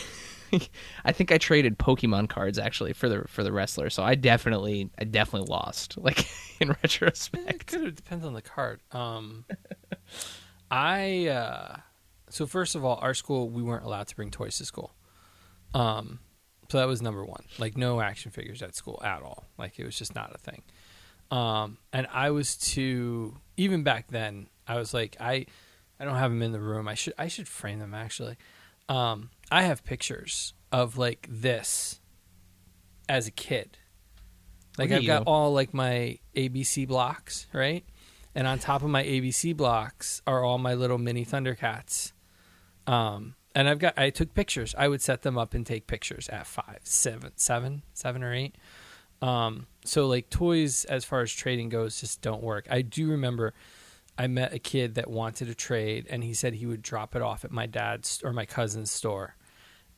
I think I traded Pokemon cards actually for the for the wrestler. So I definitely I definitely lost like in retrospect.
it depends on the card. Um, I uh, so first of all, our school we weren't allowed to bring toys to school. Um, so that was number one. Like no action figures at school at all. Like it was just not a thing. Um, and I was too even back then. I was like I I don't have them in the room. I should I should frame them actually. Um, I have pictures of like this as a kid. Like I've got all like my ABC blocks, right? And on top of my ABC blocks are all my little mini Thundercats. Um, and I've got I took pictures. I would set them up and take pictures at five, seven, seven, seven or eight. Um, so like toys as far as trading goes just don't work. I do remember I met a kid that wanted to trade and he said he would drop it off at my dad's or my cousin's store.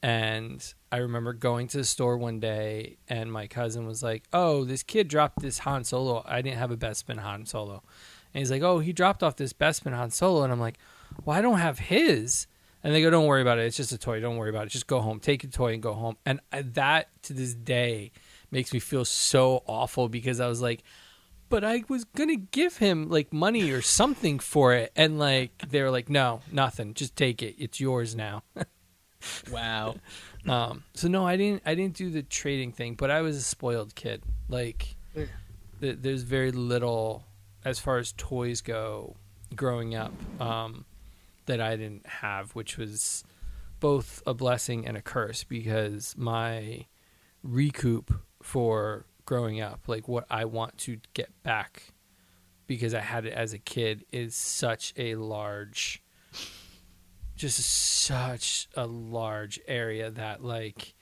And I remember going to the store one day and my cousin was like, "Oh, this kid dropped this Han Solo. I didn't have a Bespin Han Solo." And he's like, "Oh, he dropped off this Bespin Han Solo." And I'm like, "Well, I don't have his." And they go, "Don't worry about it. It's just a toy. Don't worry about it. Just go home. Take your toy and go home." And that to this day makes me feel so awful because I was like, "But I was going to give him like money or something for it." And like they were like, "No, nothing. Just take it. It's yours now."
Wow.
Um, so no, I didn't. I didn't do the trading thing, but I was a spoiled kid. Like, th- there's very little as far as toys go growing up um, that I didn't have, which was both a blessing and a curse because my recoup for growing up, like what I want to get back because I had it as a kid, is such a large just such a large area that like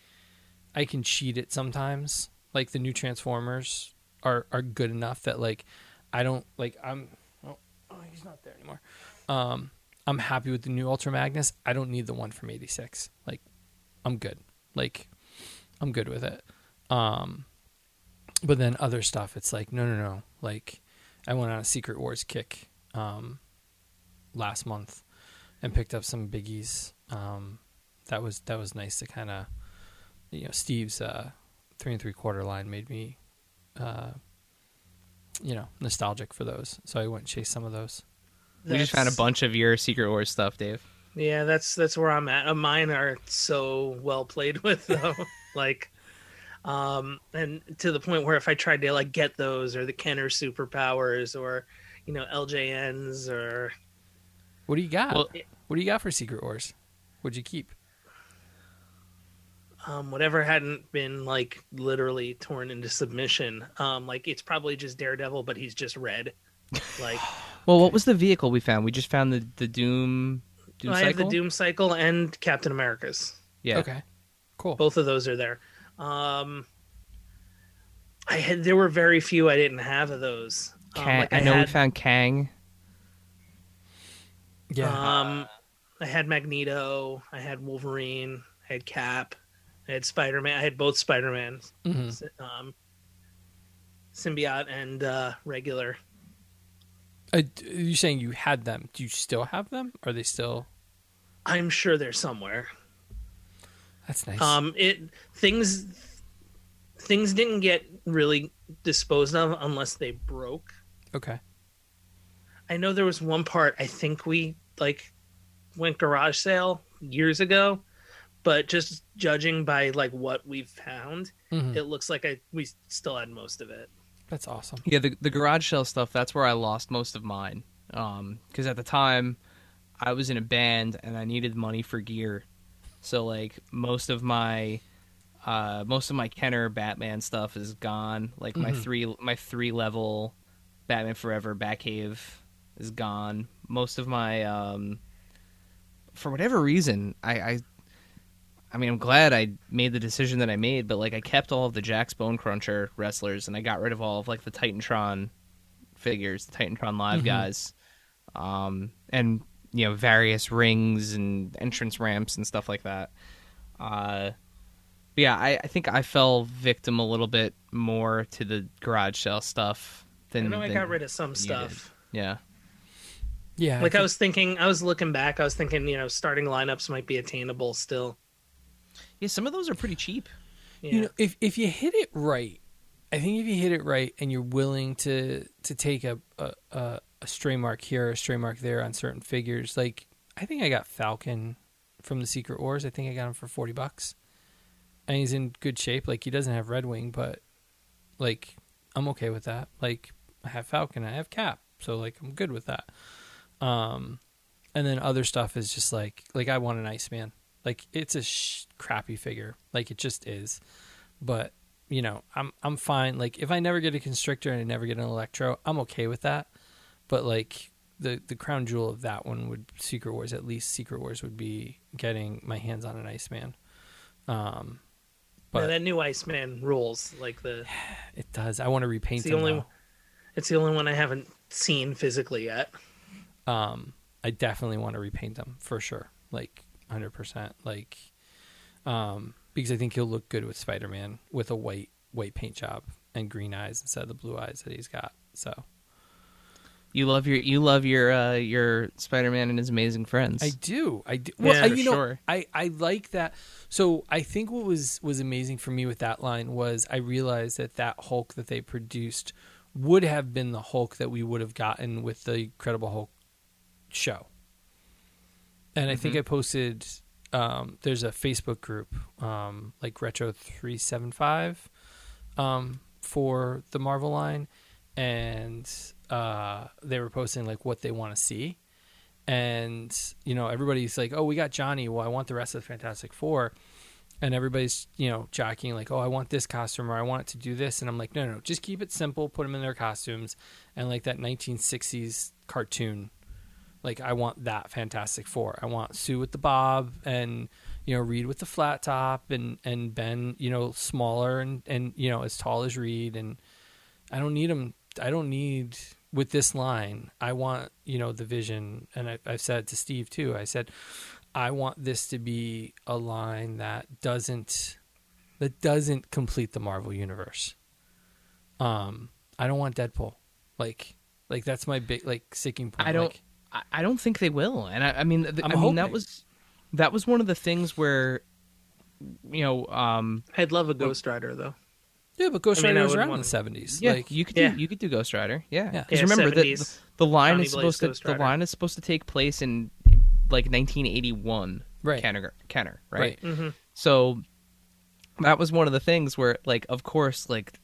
I can cheat it sometimes. Like the new Transformers are are good enough that like I don't like I'm oh, oh he's not there anymore. Um I'm happy with the new Ultra Magnus. I don't need the one from 86. Like I'm good. Like I'm good with it. Um but then other stuff it's like no no no. Like I went on a Secret Wars kick um last month and picked up some biggies. Um, that was that was nice to kind of, you know, Steve's uh, three and three quarter line made me, uh, you know, nostalgic for those. So I went and chased some of those.
We just found a bunch of your Secret Wars stuff, Dave.
Yeah, that's that's where I'm at. Uh, Mine are so well played with though. like um and to the point where if I tried to like get those or the Kenner superpowers or you know LJNs or
What do you got?
Well-
what do you got for Secret Wars? What'd you keep?
um whatever hadn't been like literally torn into submission. Um like it's probably just Daredevil but he's just red. Like
Well, what was the vehicle we found? We just found the the Doom Doom
I have the. Doom Cycle and Captain America's.
Yeah.
Okay. Cool.
Both of those are there. Um, I had there were very few I didn't have of those. Um,
Kang,
like
I, know we found Kang.
Yeah.
Um, I had Magneto. I had Wolverine. I had Cap. I had Spider Man. I had both Spider Mans,
Mhm.
um, symbiote and uh, regular.
Uh, you're saying you had them. Do you still have them? Are they still?
I'm sure they're somewhere.
That's nice.
Um, it things things didn't get really disposed of unless they broke.
okay.
I know there was one part I think we like went garage sale years ago, but just judging by like what we've found,
Mhm.
it looks like I we still had most of it.
That's awesome.
Yeah, the the garage sale stuff. That's where I lost most of mine. Um, because at the time, I was in a band and I needed money for gear, so like most of my, uh, most of my Kenner Batman stuff is gone. Like my
Mhm.
three my three level Batman Forever Batcave is gone. Most of my um, for whatever reason, I. I I mean, I'm glad I made the decision that I made, but like I kept all of the Jakks Bone Cruncher wrestlers, and I got rid of all of like the Titantron figures, the Titantron Live
Mhm.
guys, um, and you know various rings and entrance ramps and stuff like that. Uh, but yeah, I, I think I fell victim a little bit more to the garage sale stuff
I
than.
know I got rid of some stuff.
did. Yeah,
Yeah.
Like I
think-
was thinking, I was looking back. I was thinking, you know, starting lineups might be attainable still.
yeah. Some of those are pretty cheap.
Yeah.
You know, if if you hit it right, I think if you hit it right and you're willing to to take a a, a, a stray mark here, a stray mark there on certain figures, like I think I got Falcon from the Secret Wars. I think I got him for forty bucks, and he's in good shape. Like he doesn't have Red Wing, but like I'm okay with that. Like I have Falcon, I have Cap, so like I'm good with that. Um, and then other stuff is just like like I want an Iceman. Like it's a sh- crappy figure, like it just is. But you know, I'm I'm fine. Like if I never get a Constrictor and I never get an Electro, I'm okay with that. But like the the crown jewel of that one would Secret Wars. At least Secret Wars would be getting my hands on an Iceman. Um,
But that new Iceman rules. Like the
it does. I want to repaint
It's the only-
though.
it's the only one I haven't seen physically yet.
um i definitely want to repaint them for sure like 100% like um because i think he'll look good with spider-man with a white white paint job and green eyes instead of the blue eyes that he's got so
You love your you love your uh, your Spider Man and his amazing friends.
i do i do well
Yeah,
I, you know
sure.
i i like that so i think what was was amazing for me with that line was i realized that that hulk that they produced would have been the hulk that we would have gotten with the incredible hulk show and I think
Mm-hmm.
I posted. Um, there's a Facebook group, um, like Retro three seven five, um, for the Marvel line, and uh, they were posting like what they want to see, and you know everybody's like, "Oh, we got Johnny. Well, I want the rest of the Fantastic Four. and everybody's you know jockeying like, "Oh, I want this costume or I want it to do this," and I'm like, "No, no, no. just keep it simple. Put them in their costumes, and like that 1960s cartoon." Like I want that Fantastic Four. I want Sue with the bob and you know Reed with the flat top and and Ben you know smaller and and you know as tall as Reed and I don't need them. I don't need with this line. I want you know the vision and I, I've said to Steve too. I said I want this to be a line that doesn't that doesn't complete the Marvel universe. Um, I don't want Deadpool. Like like that's my big like sticking point.
I don't.
Like,
I- I don't think they will, and I, I mean, th-
I'm
I mean that was that was one of the things where, you know, um,
I'd love a Ghost Rider though.
Yeah, but Ghost
I mean,
Rider was around in the seventies.
yeah,
like
you could
Yeah.
do you could do Ghost Rider, yeah.
Yeah.
Because
Yeah,
remember the, the the line
Johnny
is supposed
Blaze
to the line is supposed to take place in like 1981,
right,
Kenner, Kenner, right?
right,
Mm-hmm.
So that was one of the things where, like, of course, like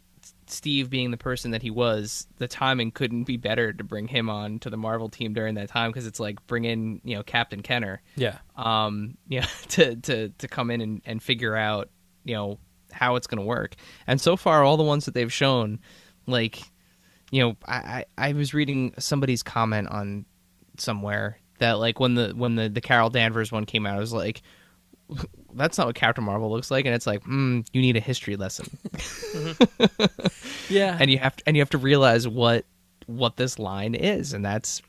Steve being the person that he was, the timing couldn't be better to bring him on to the Marvel team during that time because it's like bring in you know Captain Kenner,
yeah,
um, you know, to to to come in and, and figure out you know how it's going to work. And so far, all the ones that they've shown, like, you know, I, I I was reading somebody's comment on somewhere that like when the when the the Carol Danvers one came out, I was like, that's not what Captain Marvel looks like, and it's like, mm, you need a history lesson,
Yeah.
and you have to, and you have to realize what what this line is, and that's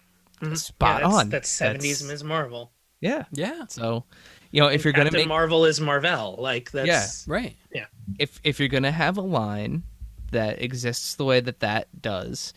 spot
Yeah, that's,
on.
That's seventies Ms. Marvel.
Yeah.
yeah.
So, you know, if you're gonna
Captain
make
Marvel is Marvel. Like that's
Right.
Yeah, if if you're gonna have a line that exists the way that that does,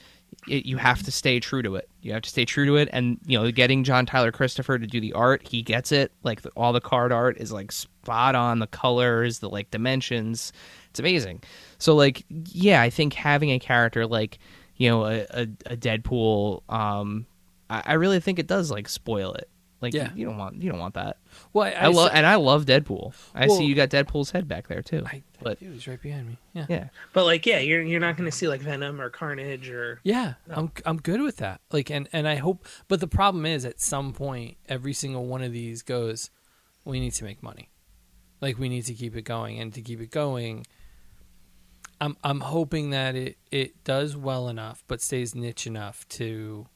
it, you have to stay true to it. You have to stay true to it, and you know, getting John Tyler Christopher to do the art, he gets it. Like the, all the card art is like spot on. The colors, the like dimensions, it's amazing. So like, yeah, I think having a character like you know a a, a Deadpool, um, I, I really think it does like spoil it. Like
Yeah.
you, you don't want you don't want that.
Well, I,
I, love and I love Deadpool. I
Well-
see you got Deadpool's head back there too.
I, I
but
do. He's right behind me. Yeah.
yeah,
But like, yeah, you're you're not going to see like Venom or Carnage or
Yeah, I'm I'm good with that. Like, and and I hope. But the problem is, at some point, every single one of these goes. We need to make money. Like, we need to keep it going, and to keep it going, I'm I'm hoping that it it does well enough, but stays niche enough to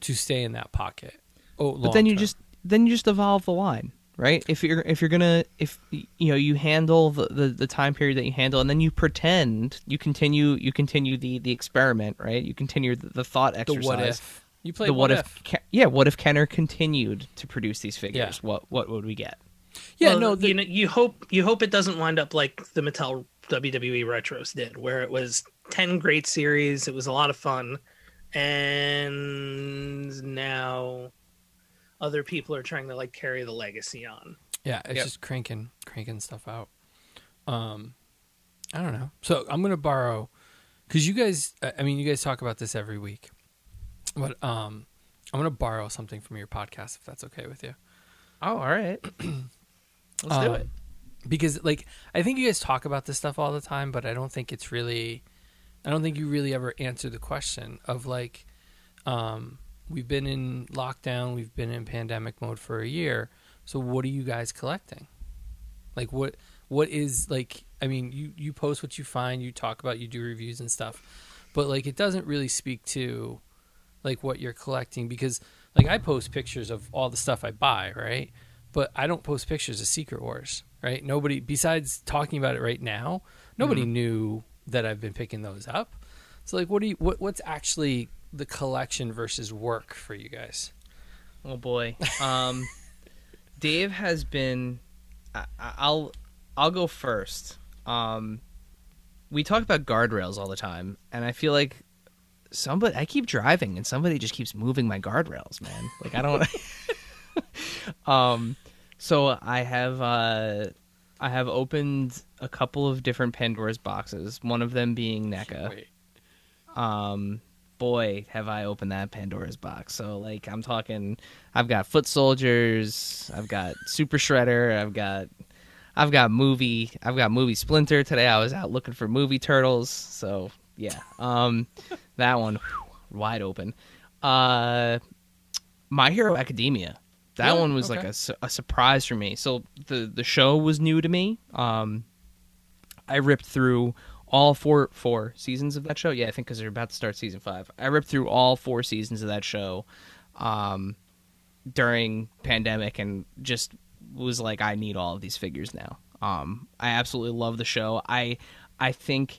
to stay in that pocket. Oh,
but then you
long-term.
just then you just evolve the line right? If you're if you're gonna if you know you handle the, the the time period that you handle and then you pretend you continue you continue the the experiment right? You continue the, the thought
the
exercise.
what if. You play
the what, if, Ke- yeah what if kenner continued to produce these figures? What what would we get?
Yeah,
Well,
no, the,
you know, you hope you hope it doesn't wind up like the Mattel WWE retros did, where it was ten great series. It was a lot of fun, and now other people are trying to like carry the legacy on.
Yeah, it's
Yep.
just cranking cranking stuff out. Um, I don't know. So I'm gonna borrow because you guys. I I mean, you guys talk about this every week, but um, I'm gonna borrow something from your podcast if that's okay with you.
oh all right let's do
Um,
it
because like I think you guys talk about this stuff all the time, but I don't think it's really. I don't think you really ever answer the question of like, um, we've been in lockdown, we've been in pandemic mode for a year. So what are you guys collecting? Like what what is like I mean, you you post what you find, you talk about, you do reviews and stuff. But like it doesn't really speak to like what you're collecting because like I post pictures of all the stuff I buy, right? But I don't post pictures of Secret Wars, right? Nobody besides talking about it right now, nobody mm-hmm. knew that I've been picking those up. So like what do you what what's actually the collection versus work for you guys?
Oh boy. Um, Dave has been. I, I'll I'll go first. Um, we talk about guardrails all the time, and I feel like somebody. I keep driving, and somebody just keeps moving my guardrails, man. Like I don't. um, so I have uh, I have opened a couple of different Pandora's boxes. One of them being NECA
Wait.
um boy have i opened that pandora's box. So like i'm talking i've got foot soldiers i've got super shredder i've got i've got movie i've got movie splinter. Today i was out looking for movie turtles. So yeah um that one whew, wide open. Uh my hero academia. That one was like a, a surprise for me. So the the show was new to me. Um I ripped through all four four seasons of that show. Yeah, I think because they're about to start season five. I ripped through all four seasons of that show um, during pandemic, and just was like, I need all of these figures now. Um, I absolutely love the show. I I think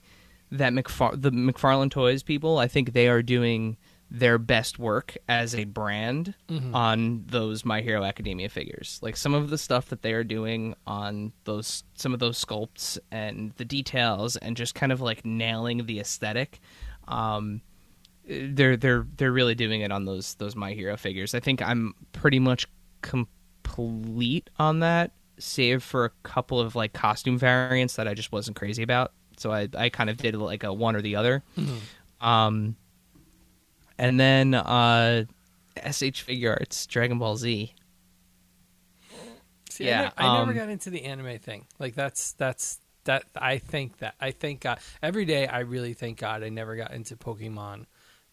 that McFar- the McFarlane Toys people, I think they are doing their best work as a brand on those My Hero Academia figures. Like some of the stuff that they are doing on those some of those sculpts and the details and just kind of like nailing the aesthetic. Um, they're they're they're really doing it on those those My Hero figures. I think I'm pretty much complete on that, save for a couple of like costume variants that I just wasn't crazy about. So I I kind of did like a one or the other. Um, and then uh, S.H. Figuarts Dragon Ball Z.
See,
Yeah,
I, ne- I never
um,
got into the anime thing. Like that's that's that I think that I thank God every day. I really thank God I never got into Pokemon,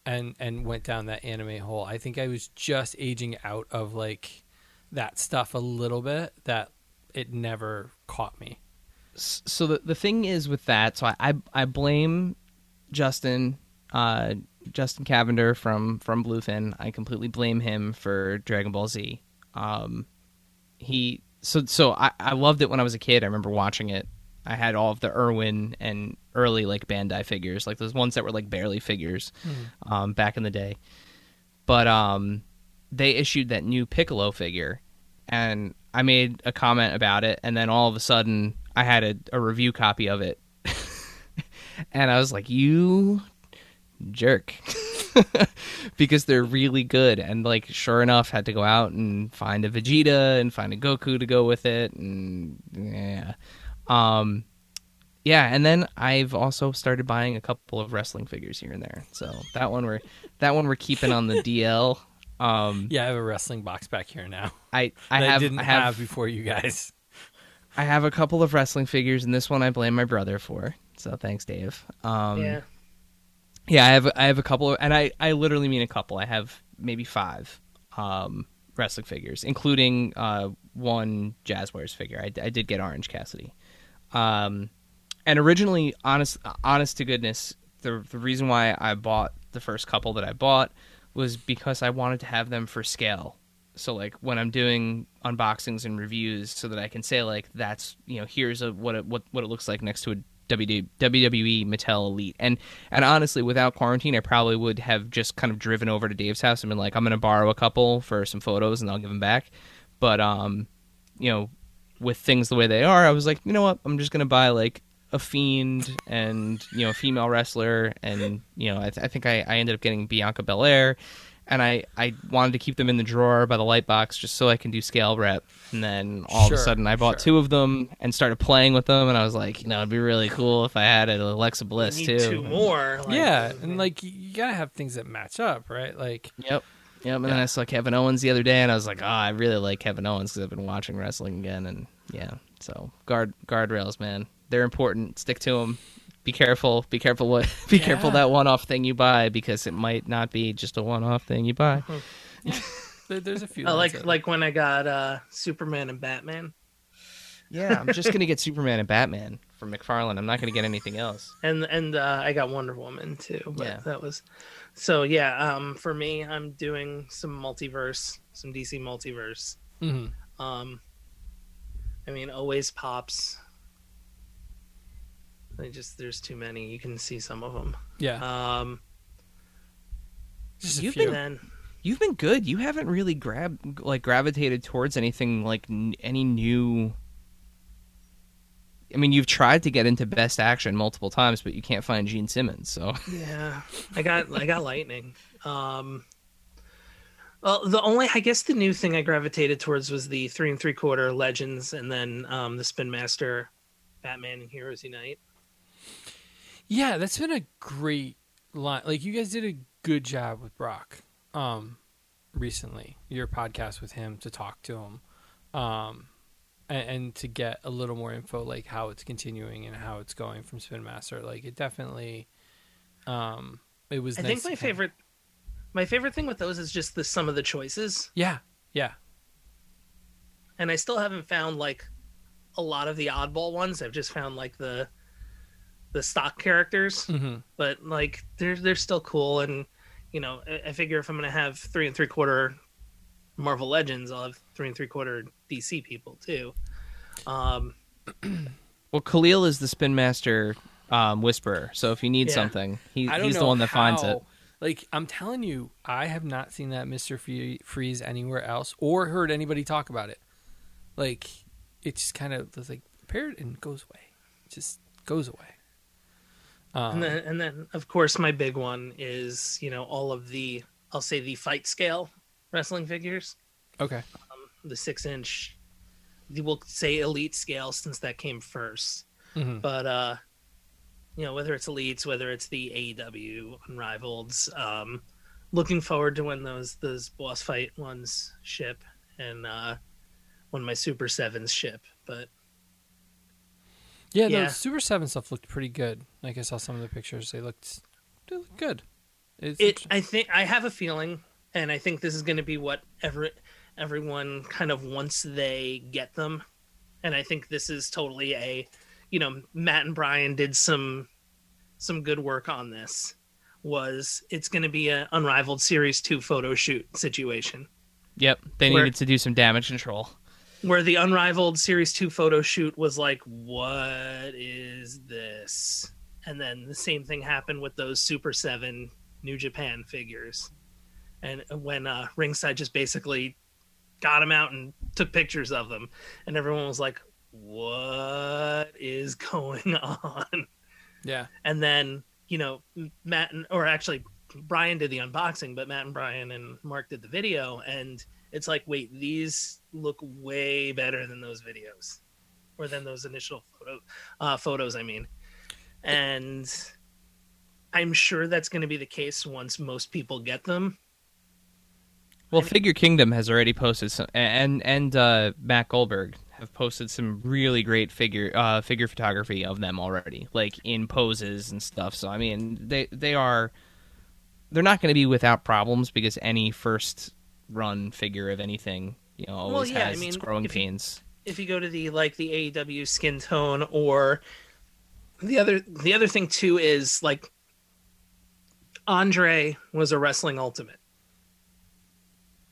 and and went down that anime hole. I think I was just aging out of like that stuff a little bit. That it never caught me.
So the the thing is with that, so I I, I blame Justin. Uh, Justin Cavender from from Bluefin. I completely blame him for Dragon Ball Z. Um, he so so I, I loved it when I was a kid. I remember watching it. I had all of the Irwin and early like Bandai figures, like those ones that were like barely figures, um, back in the day. But um, they issued that new Piccolo figure, and I made a comment about it, and then all of a sudden I had a, a review copy of it, and I was like, "You jerk." because they're really good and like sure enough had to go out and find a Vegeta and find a Goku to go with it and yeah um yeah and then I've also started buying a couple of wrestling figures here and there so that one we're that one we're keeping on the DL um
Yeah, I have a wrestling box back here now.
I I
that
have
didn't
I have,
have before you guys.
I have a couple of wrestling figures and this one I blame my brother for so thanks Dave um
yeah.
Yeah, I have I have a couple of, and I I literally mean a couple. I have maybe five um, wrestling figures, including uh, one Jazwares figure. I, I did get Orange Cassidy, um, and originally, honest honest to goodness, the the reason why I bought the first couple that I bought was because I wanted to have them for scale. So like when I'm doing unboxings and reviews, so that I can say like that's you know here's a what it, what what it looks like next to a WWE Mattel Elite. And and honestly, without quarantine, I probably would have just kind of driven over to Dave's house and been like, I'm going to borrow a couple for some photos and I'll give them back. But um, you know, with things the way they are, I was like, you know what? I'm just going to buy like a fiend and you know a female wrestler and you know I, th- I think I, I ended up getting Bianca Belair and I, I wanted to keep them in the drawer by the light box just so I can do scale rep. And then all
Sure,
of a sudden, I bought
sure.
two of them and started playing with them. And I was like, you know, it'd be really cool if I had an Alexa Bliss
Need
too.
two more. like-
yeah, and like you- you gotta have things that match up, right? Like
Yep. Yep. And then I saw Kevin Owens the other day, and I was like, oh, I really like Kevin Owens because I've been watching wrestling again. And yeah, so guard guardrails, man, they're important. Stick to them. Be careful. Be careful what. Be careful that one-off thing you buy because it might not be just a one-off thing you buy.
there, there's a few.
I
ones
like like when I got uh, Superman and Batman,
Yeah, I'm just gonna get Superman and Batman from McFarlane. I'm not gonna get anything else.
and and uh, I got Wonder Woman too. But
Yeah.
that was so yeah. Um, for me, I'm doing some multiverse, some DC multiverse.
Mhm.
Um, I mean, always pops. I just there's too many. You can see some of them.
yeah,
Um,
just a
you've
few.
and then
You've been good. You haven't really grabbed like gravitated towards anything like n- any new. I mean, you've tried to get into Best Action multiple times, but you can't find Gene Simmons. So
Yeah, I got I got lightning. Um, well, the only I guess the new thing I gravitated towards was the three and three quarter legends, and then um, the Spin Master, Batman and Heroes Unite.
Yeah, that's been a great line. Like you guys did a good job with Brock um recently. Your podcast with him to talk to him. Um and, and to get a little more info like how it's continuing and how it's going from Spin Master. Like it definitely um it was
I
nice
think my favorite, my favorite thing with those is just the some of the choices,
Yeah. Yeah.
and I still haven't found like a lot of the oddball ones. I've just found like the the stock characters.
hmm
but like they're they're still cool and you know I, I figure if i'm gonna have three and three quarter marvel legends i'll have three and three quarter dc people too um
Well, Khalil is the Spin Master um, whisperer, so if you need
Yeah.
something, he, he's the one that finds it.
Like I'm telling you, I have not seen that Mister Freeze anywhere else, or heard anybody talk about it. Like it just kind of was like appeared and goes away, It just goes away. Um,
and then and then of course my big one is you know all of the i'll say the fight scale wrestling figures.
Okay,
the six inch the- we'll say elite scale since that came first.
Mhm.
but uh you know whether it's elites whether it's the aew unrivaled um looking forward to when those those boss fight ones ship and uh when my super sevens ship. But
yeah,
Yeah.
the Super Seven stuff looked pretty good. Like I saw some of the pictures; they looked, they looked good. It's
it i think i have a feeling and i think this is going to be what every everyone kind of once they get them and i think this is totally a you know matt and brian did some some good work on this was it's going to be an unrivaled series 2 photo shoot situation
Yep, they
Where-
needed to do some damage control.
Where the unrivaled series 2 photo shoot was like what is this? And then the same thing happened with those super 7 new japan figures. And when uh ringside just basically got them out and took pictures of them and everyone was like what is going on?
Yeah.
and then you know matt and or actually brian did the unboxing but matt and brian and mark did the video. And it's like wait these look way better than those videos. Or than those initial photo uh, photos i mean. And i'm sure that's going to be the case once most people get them.
Well, Figure Kingdom has already posted some, and and uh, Matt Goldberg have posted some really great figure uh, figure photography of them already, like in poses and stuff. So I mean, they they are they're not going to be without problems because any first run figure of anything, you know, always
yeah, I
has its growing
if you-
pains.
if you go to the like the AEW skin tone or the other the other thing too is like Andre was a wrestling ultimate.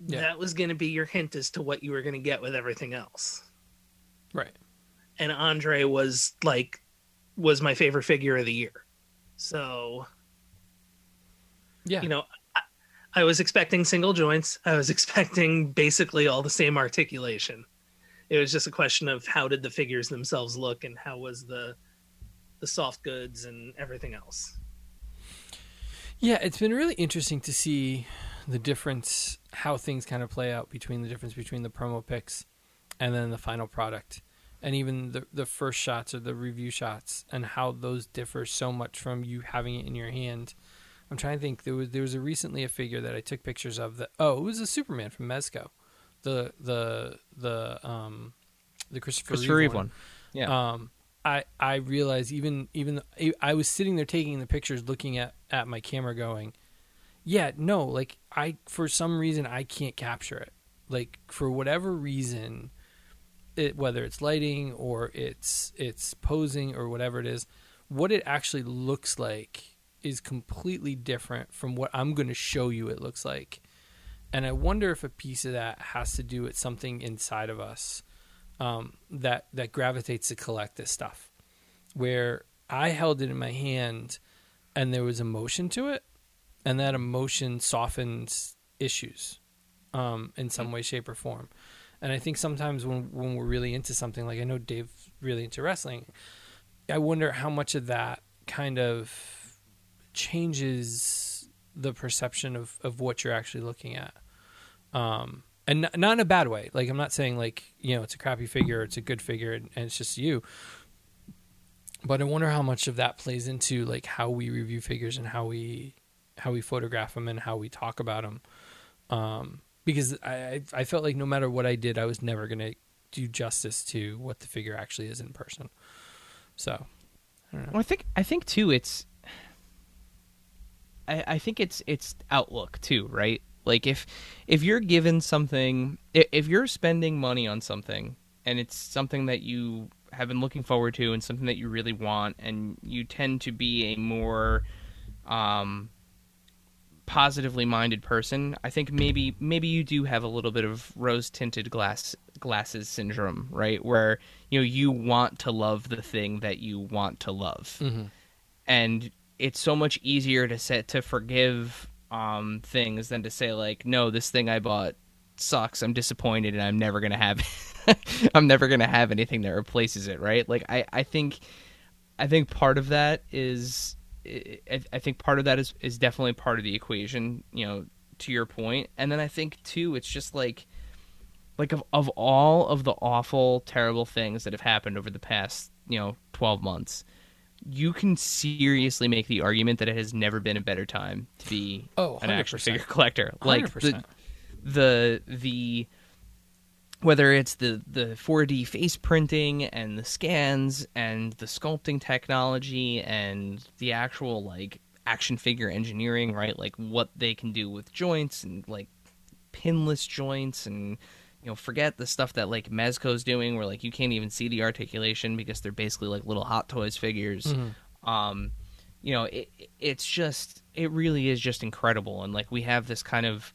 Yeah.
That was going to be your hint as to what you were going to get with everything else.
Right.
And Andre was like was my favorite figure of the year. So,
Yeah.
you know, I, was expecting single joints. I was expecting basically all the same articulation. It was just a question of how did the figures themselves look and how was the the soft goods and everything else.
Yeah, it's been really interesting to see the difference, how things kind of play out between the difference between the promo pics and then the final product, and even the the first shots or the review shots, and how those differ so much from you having it in your hand. I'm trying to think. There was there was a recently a figure that I took pictures of that. Oh, it was a Superman from Mezco, the the the um the Christopher,
Christopher
Reeve
Reeve one. Yeah.
um, I I realized even even I was sitting there taking the pictures, looking at at my camera, going, yeah, no, like I for some reason I can't capture it. Like for whatever reason, it whether it's lighting or it's it's posing or whatever it is, what it actually looks like is completely different from what I'm going to show you it looks like. And I wonder if a piece of that has to do with something inside of us um, that that gravitates to collect this stuff. Where I held it in my hand, and there was emotion to it, and that emotion softens issues um, in some way, shape, or form. And I think sometimes when when we're really into something, like I know Dave's really into wrestling, I wonder how much of that kind of changes the perception of, of what you're actually looking at. Um, and n- not in a bad way. Like I'm not saying like you know it's a crappy figure, it's a good figure, and, and it's just you. But I wonder how much of that plays into like how we review figures and how we how we photograph them and how we talk about them. Um, because I I felt like no matter what I did, I was never gonna do justice to what the figure actually is in person. So I don't know.
Well, I think I think too. It's I, I think it's it's outlook too, right? Like if if you're given something, if you're spending money on something, and it's something that you have been looking forward to, and something that you really want, and you tend to be a more um, positively minded person, I think maybe maybe you do have a little bit of rose tinted glass glasses syndrome, right? Where you know you want to love the thing that you want to love,
Mm-hmm.
and it's so much easier to set to forgive um, things than to say like, no, this thing I bought sucks. I'm disappointed, and I'm never gonna have. I'm never gonna have anything that replaces it, right? Like I, I think, I think part of that is, I, think part of that is is definitely part of the equation. You know, to your point, and then I think too, it's just like, like of of all of the awful, terrible things that have happened over the past, you know, twelve months. You can seriously make the argument that it has never been a better time to be
Oh,
an action figure collector. Like
100%.
the the whether it's the the 4D face printing and the scans and the sculpting technology and the actual like action figure engineering, right? Like what they can do with joints and like pinless joints and you know forget the stuff that like Mezco's doing where like you can't even see the articulation because they're basically like little hot toys figures
Mhm.
um you know it, it's just it really is just incredible and like we have this kind of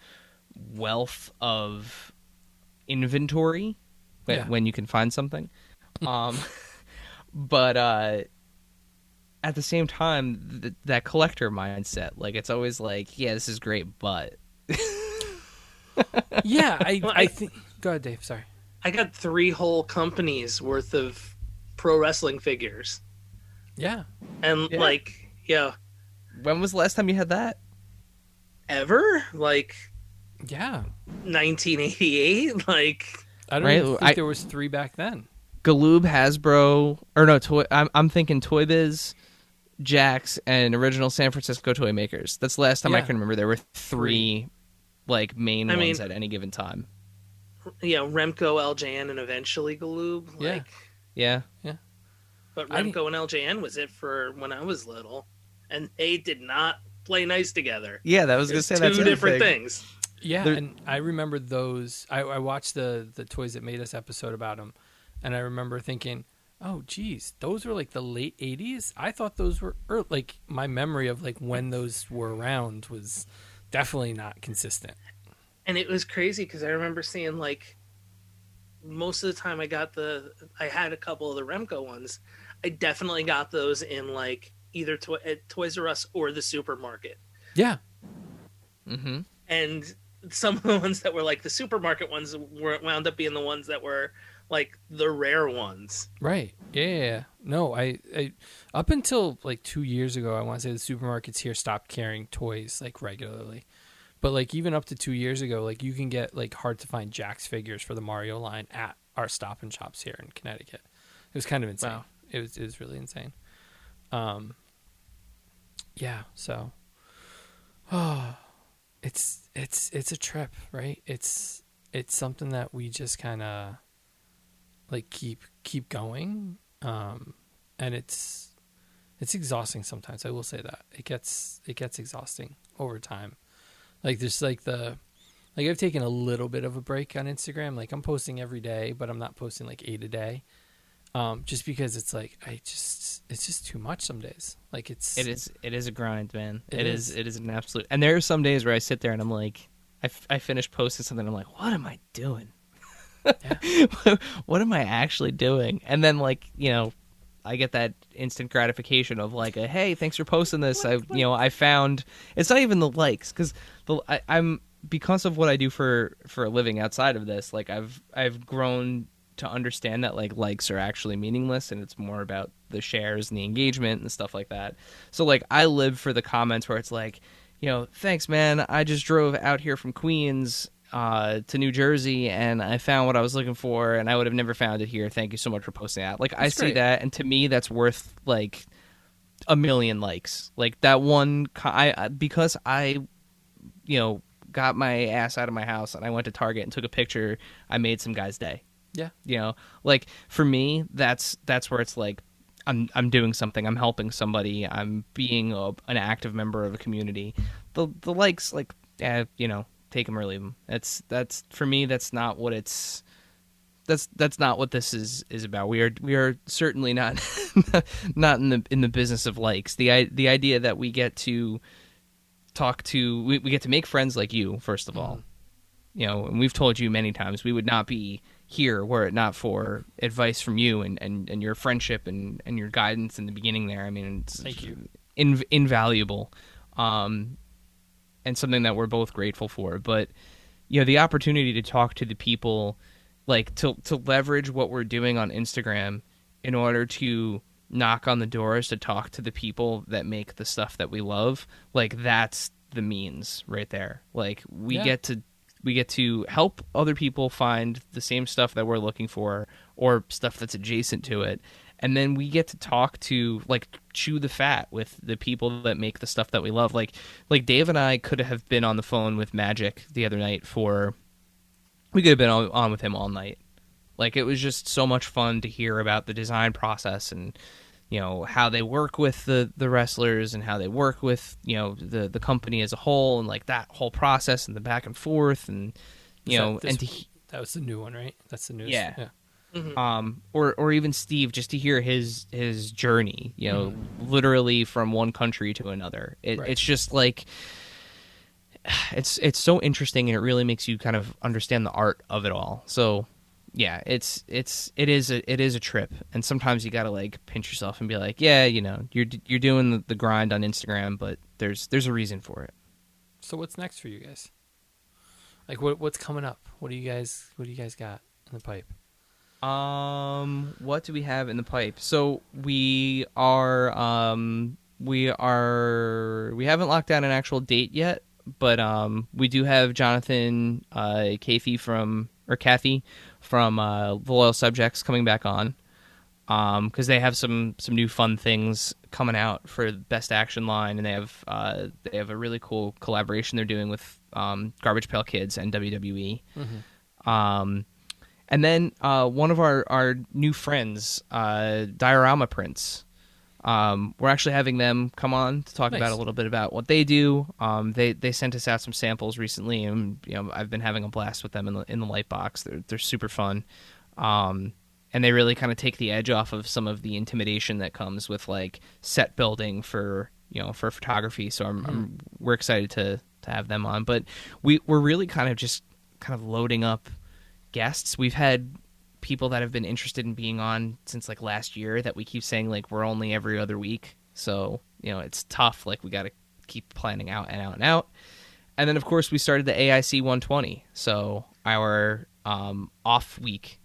wealth of inventory when,
Yeah.
when you can find something. um, but uh, at the same time, th- that collector mindset, like it's always like, yeah, this is great, but
Yeah, I I- think. Go ahead, Dave. Sorry.
I got three whole companies worth of pro wrestling figures,
Yeah.
and
Yeah.
like, yeah,
when was the last time you had that?
ever like
Yeah.
1988, like
I don't
Right,
even think
I-
there was three back then.
Galoob, Hasbro, or no, Toy. I'm I'm thinking Toy Biz, Jakks, and original San Francisco toy makers. That's the last time I can remember. There were three, like main
I
ones
mean-
at any given time.
You know Remco, LJN, and eventually Galoob.
Like, yeah.
Like,
Yeah,
but
I
Remco and LJN was it for when I was little, and they did not play nice together.
yeah. That was gonna
It's
say
two
that's the
different
thing.
things.
Yeah,
There-
and I remember those. I, I watched the the Toys That Made Us episode about them, and I remember thinking, "Oh, geez, those were like the late '80s." I thought those were ear like my memory of like when those were around was definitely not consistent.
And it was crazy because I remember seeing like most of the time I got the I had a couple of the Remco ones. I definitely got those in like either to- at Toys R Us or the supermarket.
Yeah,
Mm-hmm.
And some of the ones that were like the supermarket ones were wound up being the ones that were like the rare ones.
right. Yeah, yeah, yeah. No, I, I up until like two years ago, I want to say the supermarkets here stopped carrying toys like regularly. But like even up to two years ago, like you can get like hard to find Jakks figures for the Mario line at our Stop and Shops here in Connecticut. It was kind of insane.
Wow.
It was it was really insane. Um. Yeah. So. Oh, it's it's it's a trip, right? It's it's something that we just kind of like keep keep going, um, and it's it's exhausting sometimes. I will say that it gets it gets exhausting over time. Like there's like the like I've taken a little bit of a break on Instagram. Like I'm posting every day, but I'm not posting like eight a day. Um, just because it's like I just it's just too much some days. Like it's
It is. It is a grind, man.
It
it is.
is.
It is an absolute. And there are some days where I sit there and I'm like, I, f- I finish posting something. I'm like, what am I doing? what am I actually doing? And then like you know, I get that instant gratification of like, a, hey, thanks for posting this. I you know I found it's not even the likes because the I, I'm because of what I do for for a living outside of this. Like I've I've grown to understand that like likes are actually meaningless and it's more about the shares and the engagement and stuff like that. So like I live for the comments where it's like, you know, thanks man, I just drove out here from Queens uh, to New Jersey and I found what I was looking for and I would have never found it here. Thank you so much for posting that. Like I see
great.
that and to me that's worth like a million likes. Like that one I I- because I you know got my ass out of my house and I went to Target and took a picture, I made some guy's day
yeah
you know like for me that's that's where it's like i'm i'm doing something i'm helping somebody i'm being a, an active member of a community the the likes like eh, you know take them or leave them that's that's for me that's not what it's that's that's not what this is is about. We are we are certainly not not in the in the business of likes. The the idea that we get to talk to we, we get to make friends like you first of all. You know and we've told you many times we would not be here were it not for advice from you and, and, and your friendship and, and your guidance in the beginning there. I mean, it's
Thank you.
In, invaluable, um, and something that we're both grateful for. But you know, the opportunity to talk to the people, like to to leverage what we're doing on Instagram in order to knock on the doors to talk to the people that make the stuff that we love. Like that's the means right there. Like we
Yeah.
get to we get to help other people find the same stuff that we're looking for or stuff that's adjacent to it and then we get to talk to like chew the fat with the people that make the stuff that we love like like dave and i could have been on the phone with magic the other night for we could have been on, on with him all night like it was just so much fun to hear about the design process and you know how they work with the the wrestlers and how they work with you know the the company as a whole and like that whole process and the back and forth and you
Is that
know
this-
and to
that was the new one, right? That's the new
Yeah.
yeah.
Mhm.
um or or even Steve just to hear his his journey you know literally from one country to another it,
Right.
it's just like it's it's so interesting and it really makes you kind of understand the art of it all so yeah, it's it's it is a it is a trip, and sometimes you gotta like pinch yourself and be like, yeah, you know, you're you're doing the, the grind on Instagram, but there's there's a reason for it.
So what's next for you guys? Like what what's coming up? What do you guys what do you guys got in the pipe?
Um, what do we have in the pipe? So we are um we are we haven't locked down an actual date yet, but um we do have Jonathan uh Kathy from or Kathy from uh the Loyal Subjects coming back on. Um, because they have some some new fun things coming out for Best Action line, and they have uh they have a really cool collaboration they're doing with um Garbage Pail Kids and WWE. Um, and then uh, one of our, our new friends, uh, Diorama Prints, um, we're actually having them come on to talk
Nice.
about a little bit about what they do. Um, they they sent us out some samples recently, and you know I've been having a blast with them in the in the light box. They're they're super fun, um, and they really kind of take the edge off of some of the intimidation that comes with like set building for you know for photography. So I'm, I'm we're excited to to have them on, but we we're really kind of just kind of loading up guests. We've had people that have been interested in being on since like last year that we keep saying like we're only every other week. So, you know, it's tough. Like we got to keep planning out and out and out. And then of course we started the AIC 120. So our um, off week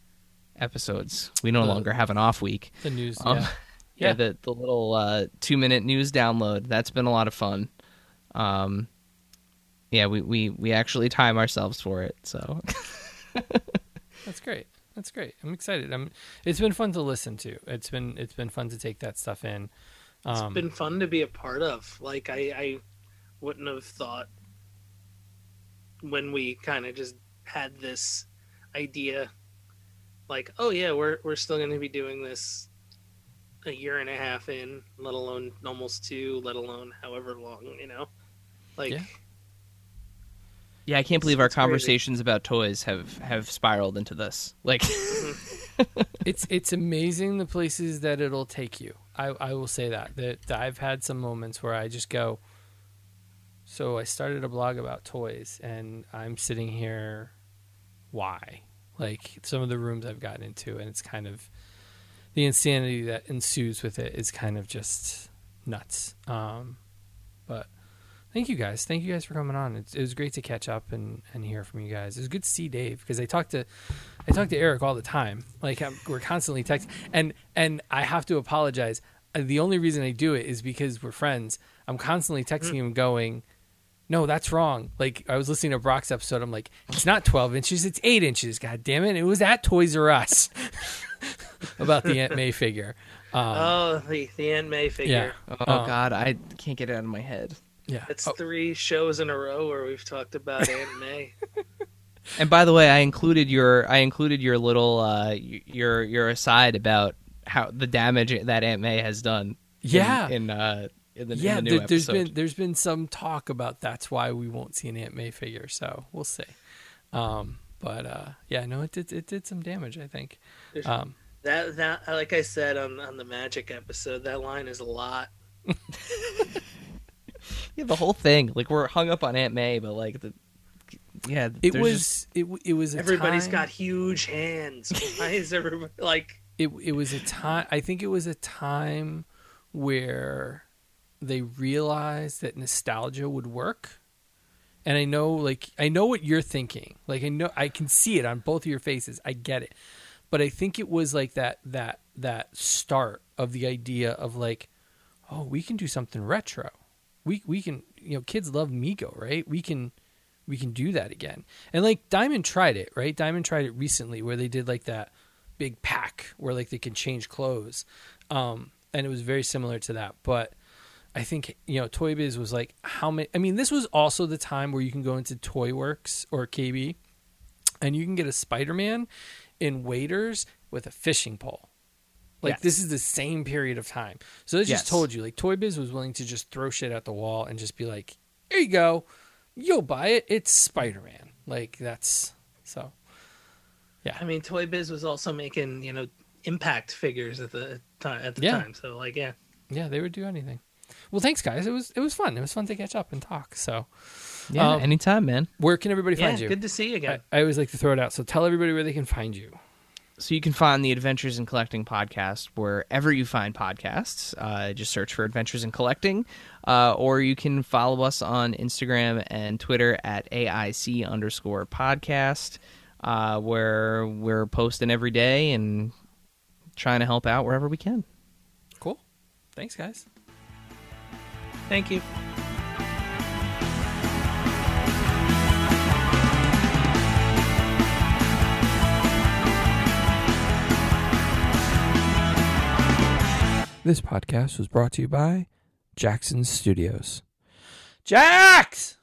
episodes. We no
The-
longer have an off week.
The news.
Um,
yeah.
yeah,
Yeah.
the the little uh, two minute news download. That's been a lot of fun. Um, yeah, we, we, we actually time ourselves for it. So
That's great. That's great. I'm excited. I'm. It's been fun to listen to. It's been it's been fun to take that stuff in.
It's
um,
been fun to be a part of. Like I, I wouldn't have thought when we kind of just had this idea, like, oh yeah, we're we're still going to be doing this a year and a half in, let alone almost two, let alone however long, you know, like.
Yeah.
Yeah, I can't
It's-
believe our
it's crazy.
conversations about toys have have spiraled into this. Like,
it's it's amazing the places that it'll take you. I I will say that that I've had some moments where I just go. So I started a blog about toys, and I'm sitting here. Why? Like some of the rooms I've gotten into, and it's kind of the insanity that ensues with it is kind of just nuts. Um, but thank you guys, thank you guys for coming on. It's, it was great to catch up and, and hear from you guys. It was good to see Dave because I talked to I talk to Eric all the time. Like I'm, we're constantly texting, and and I have to apologize. Uh, The only reason I do it is because we're friends. I'm constantly texting him, going, "No, that's wrong." Like I was listening to Brock's episode. I'm like, "It's not 12 inches. It's eight inches. God damn it! It was at Toys R Us about the Aunt May figure." Um,
Oh, the the Aunt May figure. Yeah.
oh
Uh,
god, I can't get it out of my head.
Yeah.
It's three shows in a row where we've talked about Aunt May.
And by the way, I included your I included your little uh your your aside about how the damage that Aunt May has done.
Yeah.
in, uh in the, in
yeah,
the new
there, there's
episode.
been there's been some talk about that's why we won't see an Aunt May figure. So we'll see. Um, but uh, yeah, no, it did it did some damage. I think. Um,
That that like I said on on the Magic episode, that line is a lot.
yeah, the whole thing. Like we're hung up on Aunt May, but like the yeah,
it was
just-
it it was a
Everybody's
time-
got huge hands. Why is everybody like?
it it was a time I think it was a time where they realized that nostalgia would work. And I know like I know what you're thinking. Like I know I can see it on both of your faces. I get it. But I think it was like that that that start of the idea of like oh, we can do something retro. We we can you know kids love Mego, right? We can we can do that again. And like Diamond tried it, right? Diamond tried it recently where they did like that big pack where like they can change clothes. Um and it was very similar to that. But I think you know Toy Biz was like how many I mean this was also the time where you can go into Toy Works or KB and you can get a Spider-Man in waders with a fishing pole. Like
Yes.
this is the same period of time. So this
Yes.
just told you like Toy Biz was willing to just throw shit at the wall and just be like, "Here you go. You'll buy it. It's Spider-Man." Like that's so yeah.
I mean, Toy Biz was also making you know impact figures at the time. At the
Yeah.
time, so like yeah,
yeah, they would do anything. Well, thanks guys. It was it was fun. It was fun to catch up and talk. So,
yeah,
um,
anytime, man.
where can everybody
yeah,
find you?
good to see you again.
I, I always like to throw it out. So tell everybody where they can find you.
So you can find the Adventures in Collecting podcast wherever you find podcasts. Uh, just search for Adventures in Collecting, uh, or you can follow us on Instagram and Twitter at AIC underscore podcast, uh, where we're posting every day and trying to help out wherever we can.
Cool. Thanks, guys.
Thank you.
This podcast was brought to you by Jackson Studios. Jax!